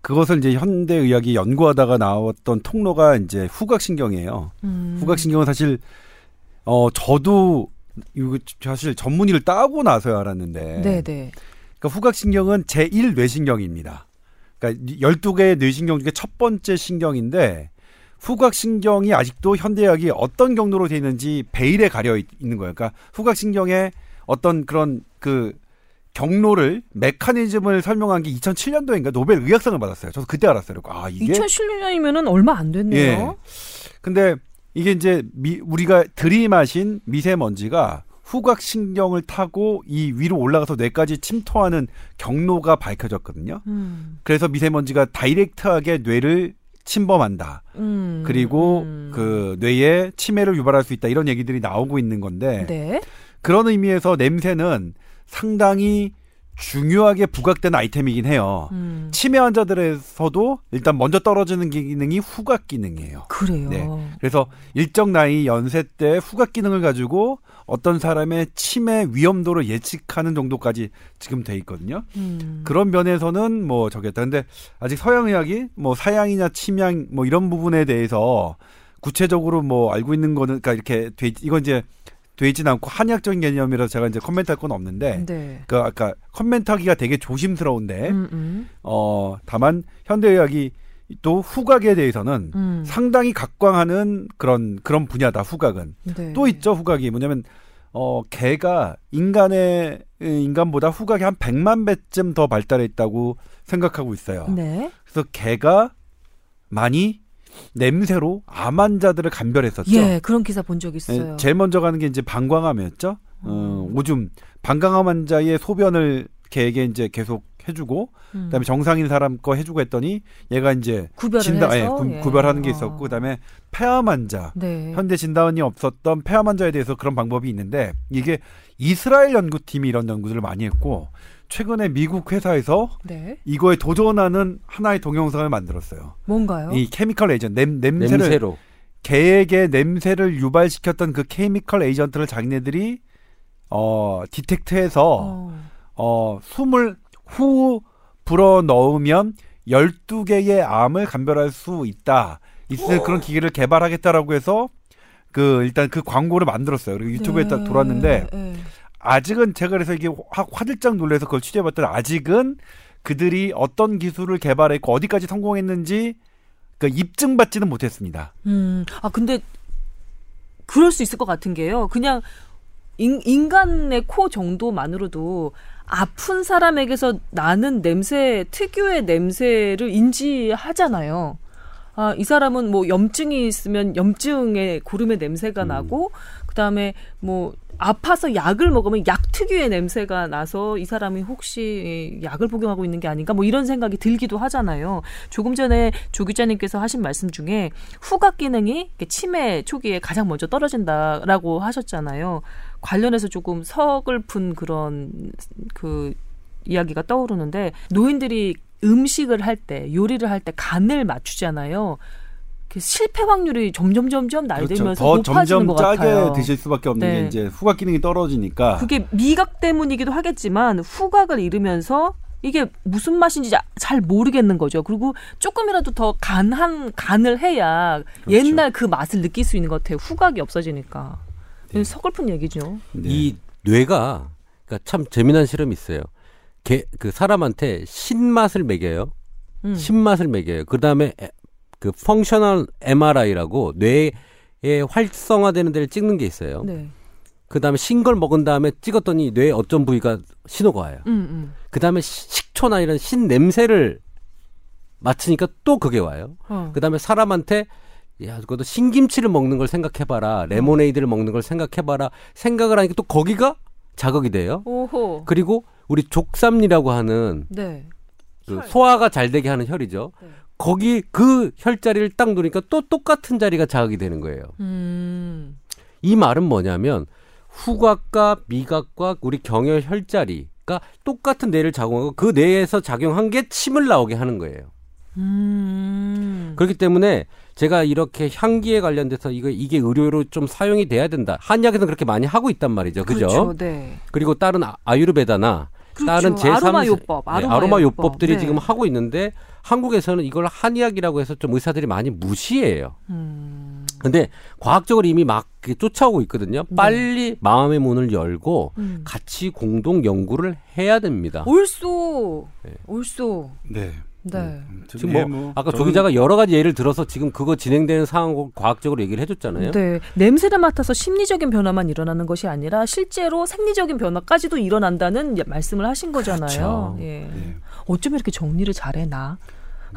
그것을 이제 현대 의학이 연구하다가 나왔던 통로가 이제 후각신경이에요. 음. 후각신경은 사실 어 저도 이거 사실 전문의를 따고 나서야 알았는데 네네. 그러니까 후각신경은 제1 뇌신경입니다. 그러니까 12개의 뇌신경 중에 첫 번째 신경인데 후각신경이 아직도 현대의학이 어떤 경로로 되어 있는지 베일에 가려 있- 있는 거예요. 그러니까 후각신경의 어떤 그런 그 경로를 메커니즘을 설명한 게 2007년도인가 노벨 의학상을 받았어요. 저도 그때 알았어요. 아 이게 2017년이면은 얼마 안 됐네요. 예. 근데 이게 이제 미, 우리가 들이마신 미세먼지가 후각 신경을 타고 이 위로 올라가서 뇌까지 침투하는 경로가 밝혀졌거든요. 음. 그래서 미세먼지가 다이렉트하게 뇌를 침범한다. 음. 그리고 음. 그 뇌에 치매를 유발할 수 있다. 이런 얘기들이 나오고 있는 건데 네. 그런 의미에서 냄새는 상당히 중요하게 부각되는 아이템이긴 해요. 음. 치매 환자들에서도 일단 먼저 떨어지는 기능이 후각 기능이에요. 그래요. 네. 그래서 일정 나이 연세 때 후각 기능을 가지고 어떤 사람의 치매 위험도를 예측하는 정도까지 지금 돼 있거든요. 음. 그런 면에서는 뭐 저겠다. 근데 아직 서양 의학이 뭐 사양이냐 침향 뭐 이런 부분에 대해서 구체적으로 뭐 알고 있는 거는 그러니까 이렇게 돼 있- 이건 이제 되진 않고 한의학적인 개념이라서 제가 이제 코멘트할 건 없는데 네. 그 아까 코멘트하기가 되게 조심스러운데 음, 음. 어 다만 현대의학이 또 후각에 대해서는 음. 상당히 각광하는 그런 그런 분야다 후각은 네. 또 있죠 후각이 뭐냐면 어 개가 인간의 인간보다 후각이 한 100만 배쯤 더 발달해 있다고 생각하고 있어요. 네. 그래서 개가 많이 냄새로 암 환자들을 감별했었죠. 예, 그런 기사 본 적 있어요. 예, 제일 먼저 가는 게 이제 방광암이었죠. 어, 음. 오줌 방광암 환자의 소변을 개에게 이제 계속 해주고 음. 그다음에 정상인 사람 거 해주고 했더니 얘가 이제 구별을 진단, 예, 구, 예. 구별하는 게 어. 있었고 그다음에 폐암 환자 네. 현대 진단이 없었던 폐암 환자에 대해서 그런 방법이 있는데 이게 이스라엘 연구팀이 이런 연구들을 많이 했고 최근에 미국 회사에서 네. 이거에 도전하는 하나의 동영상을 만들었어요. 뭔가요? 이 케미컬 에이전 냄, 냄새를 냄새로. 개에게 냄새를 유발시켰던 그 케미컬 에이전트를 자기네들이 어 디텍트해서 어. 어 숨을 후 불어 넣으면 12개의 암을 감별할 수 있다. 있을 그런 기계를 개발하겠다라고 해서 그 일단 그 광고를 만들었어요. 그리고 유튜브에 딱 네. 돌았는데 네. 아직은 제가 그래서 이게 화, 화들짝 놀라서 그걸 취재해봤더니 아직은 그들이 어떤 기술을 개발했고 어디까지 성공했는지 그 입증받지는 못했습니다. 음, 아 근데 그럴 수 있을 것 같은 게요. 그냥 인, 인간의 코 정도만으로도 아픈 사람에게서 나는 냄새 특유의 냄새를 인지하잖아요. 아, 이 사람은 뭐 염증이 있으면 염증의 고름의 냄새가 나고 그다음에 뭐 아파서 약을 먹으면 약 특유의 냄새가 나서 이 사람이 혹시 약을 복용하고 있는 게 아닌가 뭐 이런 생각이 들기도 하잖아요. 조금 전에 조 기자님께서 하신 말씀 중에 후각 기능이 치매 초기에 가장 먼저 떨어진다라고 하셨잖아요. 관련해서 조금 서글픈 그런 그 이야기가 떠오르는데 노인들이 음식을 할 때 요리를 할 때 간을 맞추잖아요. 그 실패 확률이 점점 점점 나이 그렇죠. 들면서 더 높아지는 점점 것 짜게 같아요. 드실 수밖에 없는 네. 게 이제 후각 기능이 떨어지니까 그게 미각 때문이기도 하겠지만 후각을 잃으면서 이게 무슨 맛인지 자- 잘 모르겠는 거죠. 그리고 조금이라도 더 간한 간을 해야 그렇죠. 옛날 그 맛을 느낄 수 있는 것 같아요. 후각이 없어지니까. 네. 서글픈 얘기죠. 네. 이 뇌가 그러니까 참 재미난 실험이 있어요. 개, 그 사람한테 신맛을 먹여요. 음. 신맛을 먹여요. 그 다음에 그 펑셔널 MRI라고 뇌에 활성화되는 데를 찍는 게 있어요. 네. 그 다음에 신 걸 먹은 다음에 찍었더니 뇌에 어떤 부위가 신호가 와요. 음, 음. 그 다음에 식초나 이런 신 냄새를 맡으니까 또 그게 와요. 어. 그 다음에 사람한테 야, 그것도 신김치를 먹는 걸 생각해봐라. 레모네이드를 먹는 걸 생각해봐라. 생각을 하니까 또 거기가 자극이 돼요. 오호. 그리고 우리 족삼리라고 하는 네. 그 혈. 소화가 잘 되게 하는 혈이죠. 네. 거기 그 혈자리를 딱 누르니까 또 똑같은 자리가 자극이 되는 거예요. 음. 이 말은 뭐냐면 후각과 미각과 우리 경혈 혈자리가 똑같은 뇌를 작용하고 그 뇌에서 작용한 게 침을 나오게 하는 거예요. 음. 그렇기 때문에 제가 이렇게 향기에 관련돼서 이거 이게 의료로 좀 사용이 돼야 된다. 한약에서는 그렇게 많이 하고 있단 말이죠. 그죠? 그렇죠. 네. 그리고 다른 아- 아유르베다나 그렇죠. 다른 제3 아로마 요법, 아로마 아로마 요법. 요법 들이 네. 지금 하고 있는데 한국에서는 이걸 한의학이라고 해서 좀 의사들이 많이 무시해요. 음. 근데 과학적으로 이미 막 쫓아오고 있거든요. 빨리 마음의 문을 열고 네. 음. 같이 공동 연구를 해야 됩니다. 옳소. 네. 옳소. 네. 네. 아무튼 지금 예, 뭐 아까 저는 조 기자가 여러 가지 예를 들어서 지금 그거 진행되는 상황을 과학적으로 얘기를 해줬잖아요. 네. 냄새를 맡아서 심리적인 변화만 일어나는 것이 아니라 실제로 생리적인 변화까지도 일어난다는 말씀을 하신 거잖아요. 그렇죠. 예. 네. 어쩜 이렇게 정리를 잘해 나?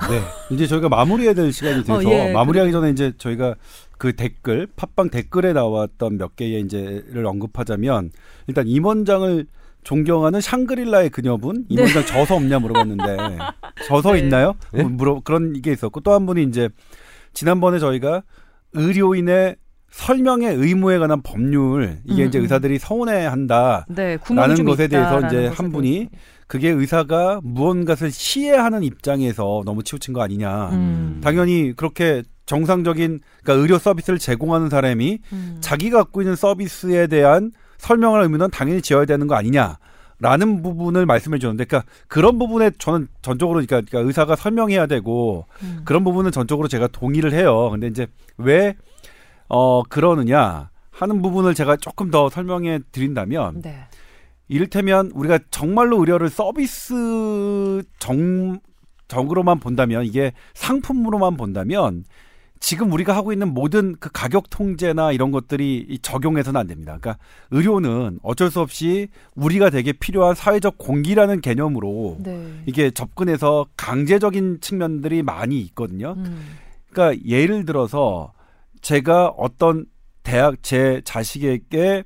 네. 이제 저희가 마무리해야 될 시간이 돼서 어, 예. 마무리하기 전에 이제 저희가 그 댓글 팟빵 댓글에 나왔던 몇 개의 이제를 언급하자면 일단 임원장을 존경하는 샹그릴라의 그녀분 임원장 저서 없냐 물어봤는데 저서 네. 있나요? 네? 물어 그런 게 있었고 또 한 분이 이제 지난번에 저희가 의료인의 설명의 의무에 관한 법률 이게 음, 이제 음. 의사들이 서운해한다. 네. 라는 것에 대해서 이제 한 분이 대해서. 그게 의사가 무언가를 시해하는 입장에서 너무 치우친 거 아니냐. 음. 당연히 그렇게 정상적인 그러니까 의료 서비스를 제공하는 사람이 음. 자기가 갖고 있는 서비스에 대한 설명을 의무는 당연히 지어야 되는 거 아니냐. 라는 부분을 말씀해 주는데, 그러니까 그런 부분에 저는 전적으로, 그러니까, 그러니까 의사가 설명해야 되고, 음. 그런 부분은 전적으로 제가 동의를 해요. 근데 이제 왜, 어, 그러느냐. 하는 부분을 제가 조금 더 설명해 드린다면 네. 이를테면 우리가 정말로 의료를 서비스 정 적으로만 본다면 이게 상품으로만 본다면 지금 우리가 하고 있는 모든 그 가격 통제나 이런 것들이 이 적용해서는 안 됩니다. 그러니까 의료는 어쩔 수 없이 우리가 되게 필요한 사회적 공기라는 개념으로 네. 이게 접근해서 강제적인 측면들이 많이 있거든요. 음. 그러니까 예를 들어서 제가 어떤 대학 제 자식에게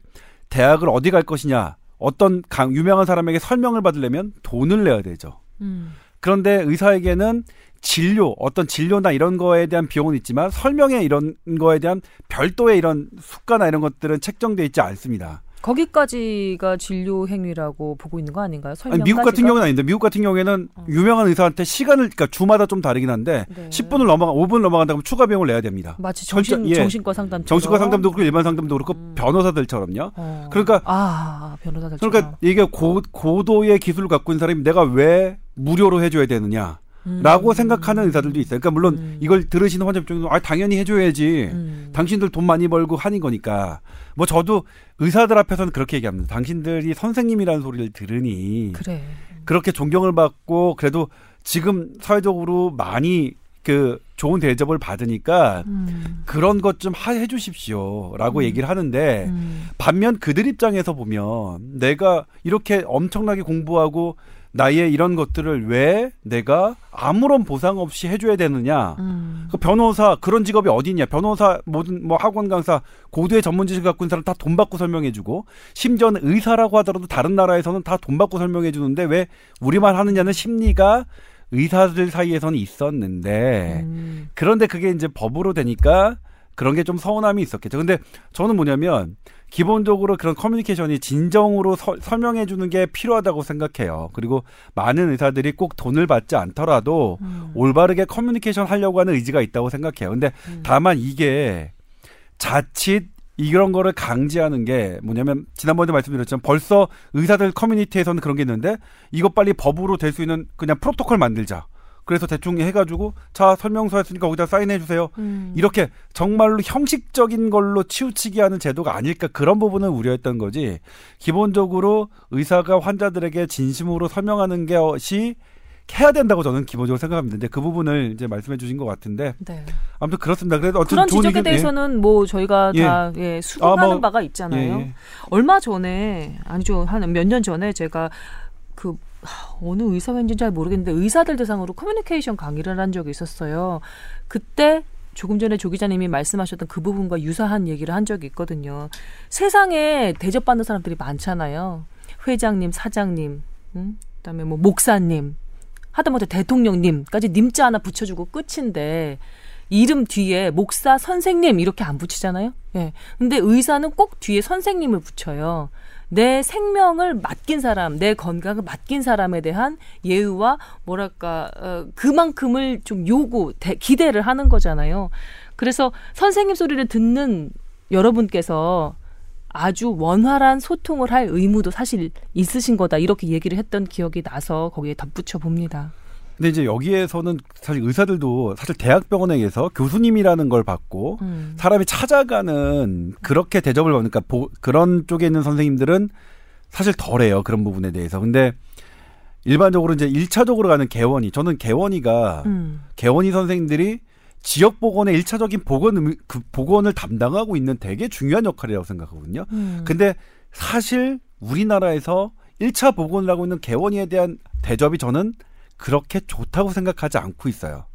대학을 어디 갈 것이냐 어떤 강, 유명한 사람에게 설명을 받으려면 돈을 내야 되죠. 음. 그런데 의사에게는 진료, 어떤 진료나 이런 거에 대한 비용은 있지만 설명에 이런 거에 대한 별도의 이런 수가나 이런 것들은 책정돼 있지 않습니다. 거기까지가 진료 행위라고 보고 있는 거 아닌가요? 아니, 설명까지가? 미국 같은 경우는 아닌데 미국 같은 경우에는 어. 유명한 의사한테 시간을 그러니까 주마다 좀 다르긴 한데 네. 10분을 넘어가 5분 넘어간다 그러면 추가 비용을 내야 됩니다. 마치 정신 예. 정신과 상담 정신과 상담도 그렇고 일반 상담도 그렇고 음. 변호사들처럼요. 어. 그러니까- 아 변호사들 그러니까 이게 고, 고도의 기술을 갖고 있는 사람이 내가 왜 무료로 해줘야 되느냐. 라고 생각하는 의사들도 있어요. 그러니까 물론 음. 이걸 들으시는 환자 입장에서 아 당연히 해줘야지. 음. 당신들 돈 많이 벌고 하는 거니까. 뭐 저도 의사들 앞에서는 그렇게 얘기합니다. 당신들이 선생님이라는 소리를 들으니 그래. 그렇게 존경을 받고 그래도 지금 사회적으로 많이 그 좋은 대접을 받으니까 음. 그런 것 좀 해주십시오라고 음. 얘기를 하는데 음. 반면 그들 입장에서 보면 내가 이렇게 엄청나게 공부하고 나의 이런 것들을 왜 내가 아무런 보상 없이 해줘야 되느냐? 음. 그 변호사 그런 직업이 어디 있냐? 변호사 모든 뭐 학원 강사 고도의 전문 지식 갖고 있는 사람 다 돈 받고 설명해주고 심지어는 의사라고 하더라도 다른 나라에서는 다 돈 받고 설명해주는데 왜 우리만 하느냐는 심리가 의사들 사이에서는 있었는데 음. 그런데 그게 이제 법으로 되니까 그런 게 좀 서운함이 있었겠죠. 근데 저는 뭐냐면 기본적으로 그런 커뮤니케이션이 진정으로 서- 설명해 주는 게 필요하다고 생각해요. 그리고 많은 의사들이 꼭 돈을 받지 않더라도 음. 올바르게 커뮤니케이션 하려고 하는 의지가 있다고 생각해요. 근데 음. 다만 이게 자칫 이런 거를 강제하는 게 뭐냐면 지난번에 말씀드렸지만 벌써 의사들 커뮤니티에서는 그런 게 있는데 이거 빨리 법으로 될 수 있는 그냥 프로토콜 만들자. 그래서 대충 해가지고 자 설명서 했으니까 거기다 사인해 주세요. 음. 이렇게 정말로 형식적인 걸로 치우치게 하는 제도가 아닐까 그런 부분을 우려했던 거지. 기본적으로 의사가 환자들에게 진심으로 설명하는 것이 해야 된다고 저는 기본적으로 생각합니다. 근데 그 부분을 이제 말씀해 주신 것 같은데 네. 아무튼 그렇습니다. 그래서 어쨌든 그런 지적에 의견- 예. 대해서는 뭐 저희가 예. 다 예, 수긍하는 아, 뭐, 바가 예, 있잖아요. 예. 얼마 전에 아니죠 한 몇 년 전에 제가 그 하, 어느 의사회인지는 잘 모르겠는데 의사들 대상으로 커뮤니케이션 강의를 한 적이 있었어요. 그때 조금 전에 조 기자님이 말씀하셨던 그 부분과 유사한 얘기를 한 적이 있거든요. 세상에 대접받는 사람들이 많잖아요. 회장님, 사장님, 음? 그다음에 뭐 목사님, 하다못해 대통령님까지 님자 하나 붙여주고 끝인데 이름 뒤에 목사, 선생님 이렇게 안 붙이잖아요. 예. 근데 의사는 꼭 뒤에 선생님을 붙여요. 내 생명을 맡긴 사람, 내 건강을 맡긴 사람에 대한 예의와 뭐랄까 어, 그만큼을 좀 요구, 대, 기대를 하는 거잖아요. 그래서 선생님 소리를 듣는 여러분께서 아주 원활한 소통을 할 의무도 사실 있으신 거다 이렇게 얘기를 했던 기억이 나서 거기에 덧붙여 봅니다. 근데 이제 여기에서는 사실 의사들도 사실 대학병원에서 교수님이라는 걸 받고 음. 사람이 찾아가는 그렇게 대접을 받는 그러니까 보- 그런 쪽에 있는 선생님들은 사실 덜해요. 그런 부분에 대해서. 근데 일반적으로 이제 일차적으로 가는 개원이 저는 개원이가 음. 개원이 선생님들이 지역 보건의 일차적인 보건 의- 그 보건을 담당하고 있는 되게 중요한 역할이라고 생각하거든요. 음. 근데 사실 우리나라에서 1차 보건을 하고 있는 개원이에 대한 대접이 저는 그렇게 좋다고 생각하지 않고 있어요.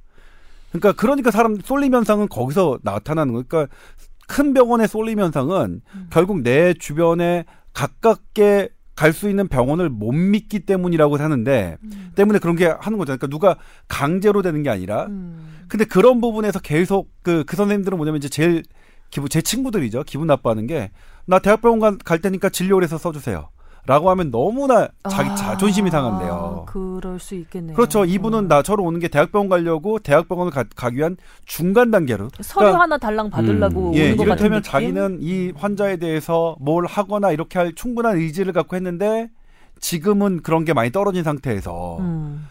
그러니까 그러니까 사람 쏠림 현상은 거기서 나타나는 거예요. 그러니까 큰 병원의 쏠림 현상은 음. 결국 내 주변에 가깝게 갈 수 있는 병원을 못 믿기 때문이라고 하는데 음. 때문에 그런 게 하는 거잖아요. 그러니까 누가 강제로 되는 게 아니라 음. 근데 그런 부분에서 계속 그, 그 선생님들은 뭐냐면 이제 제일 기분, 제 친구들이죠. 기분 나빠하는 게, 나 대학병원 가- 갈 테니까 진료를 해서 써주세요. 라고 하면 너무나 자기 아, 자존심이 상한대요. 그럴 수 있겠네요. 그렇죠. 이분은 어. 나처럼 오는 게 대학병원 가려고 대학병원을 가, 가기 위한 중간 단계로. 서류 그러니까 하나 달랑 받으려고 음. 예, 이를테면? 자기는 이 환자에 대해서 뭘 하거나 이렇게 할 충분한 의지를 갖고 했는데 지금은 그런 게 많이 떨어진 상태에서 음.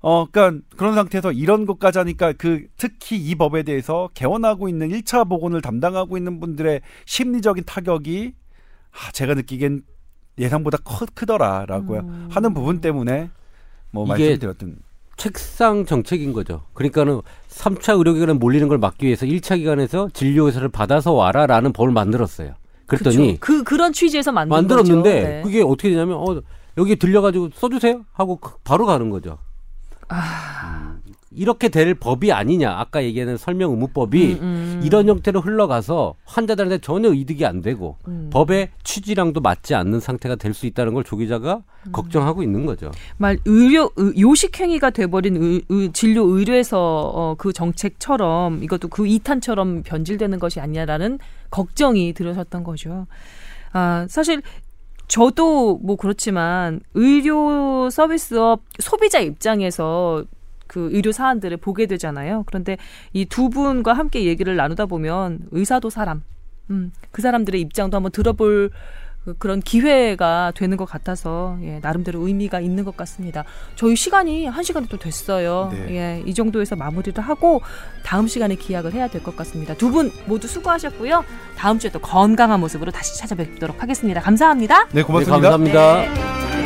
어, 그러니까 그런 상태에서 이런 것까지 하니까 그 특히 이 법에 대해서 개원하고 있는 1차 보건을 담당하고 있는 분들의 심리적인 타격이 아, 제가 느끼기엔 예상보다 커, 크더라라고 음. 하는 부분 때문에 뭐 이게 말씀드렸던 책상 정책인 거죠. 그러니까는 3차 의료기관에 몰리는 걸 막기 위해서 1차 기관에서 진료 의사를 받아서 와라라는 법을 만들었어요. 그랬더니 그쵸. 그 그런 취지에서 만든 만들었는데 거죠. 네. 그게 어떻게 되냐면 어 여기 들려가지고 써주세요 하고 그- 바로 가는 거죠. 아. 음, 이렇게 될 법이 아니냐 아까 얘기하는 설명 의무법이 음, 음. 이런 형태로 흘러가서 환자들한테 전혀 이득이 안 되고 음. 법의 취지랑도 맞지 않는 상태가 될 수 있다는 걸 조 기자가 음. 걱정하고 있는 거죠. 말 의료 의- 요식 행위가 돼버린 의- 의- 진료 의료에서 어, 그 정책처럼 이것도 그 이탄처럼 변질되는 것이 아니냐라는 걱정이 들으셨던 거죠. 아 사실 저도 뭐 그렇지만 의료 서비스업 소비자 입장에서 그 의료 사안들을 보게 되잖아요. 그런데 이 두 분과 함께 얘기를 나누다 보면 의사도 사람, 음, 그 사람들의 입장도 한번 들어볼 그- 그런 기회가 되는 것 같아서 예, 나름대로 의미가 있는 것 같습니다. 저희 시간이 한 시간이 또 됐어요. 네. 예, 이 정도에서 마무리를 하고 다음 시간에 기약을 해야 될 것 같습니다. 두 분 모두 수고하셨고요. 다음 주에 또 건강한 모습으로 다시 찾아뵙도록 하겠습니다. 감사합니다. 네 고맙습니다. 네, 감사합니다. 네.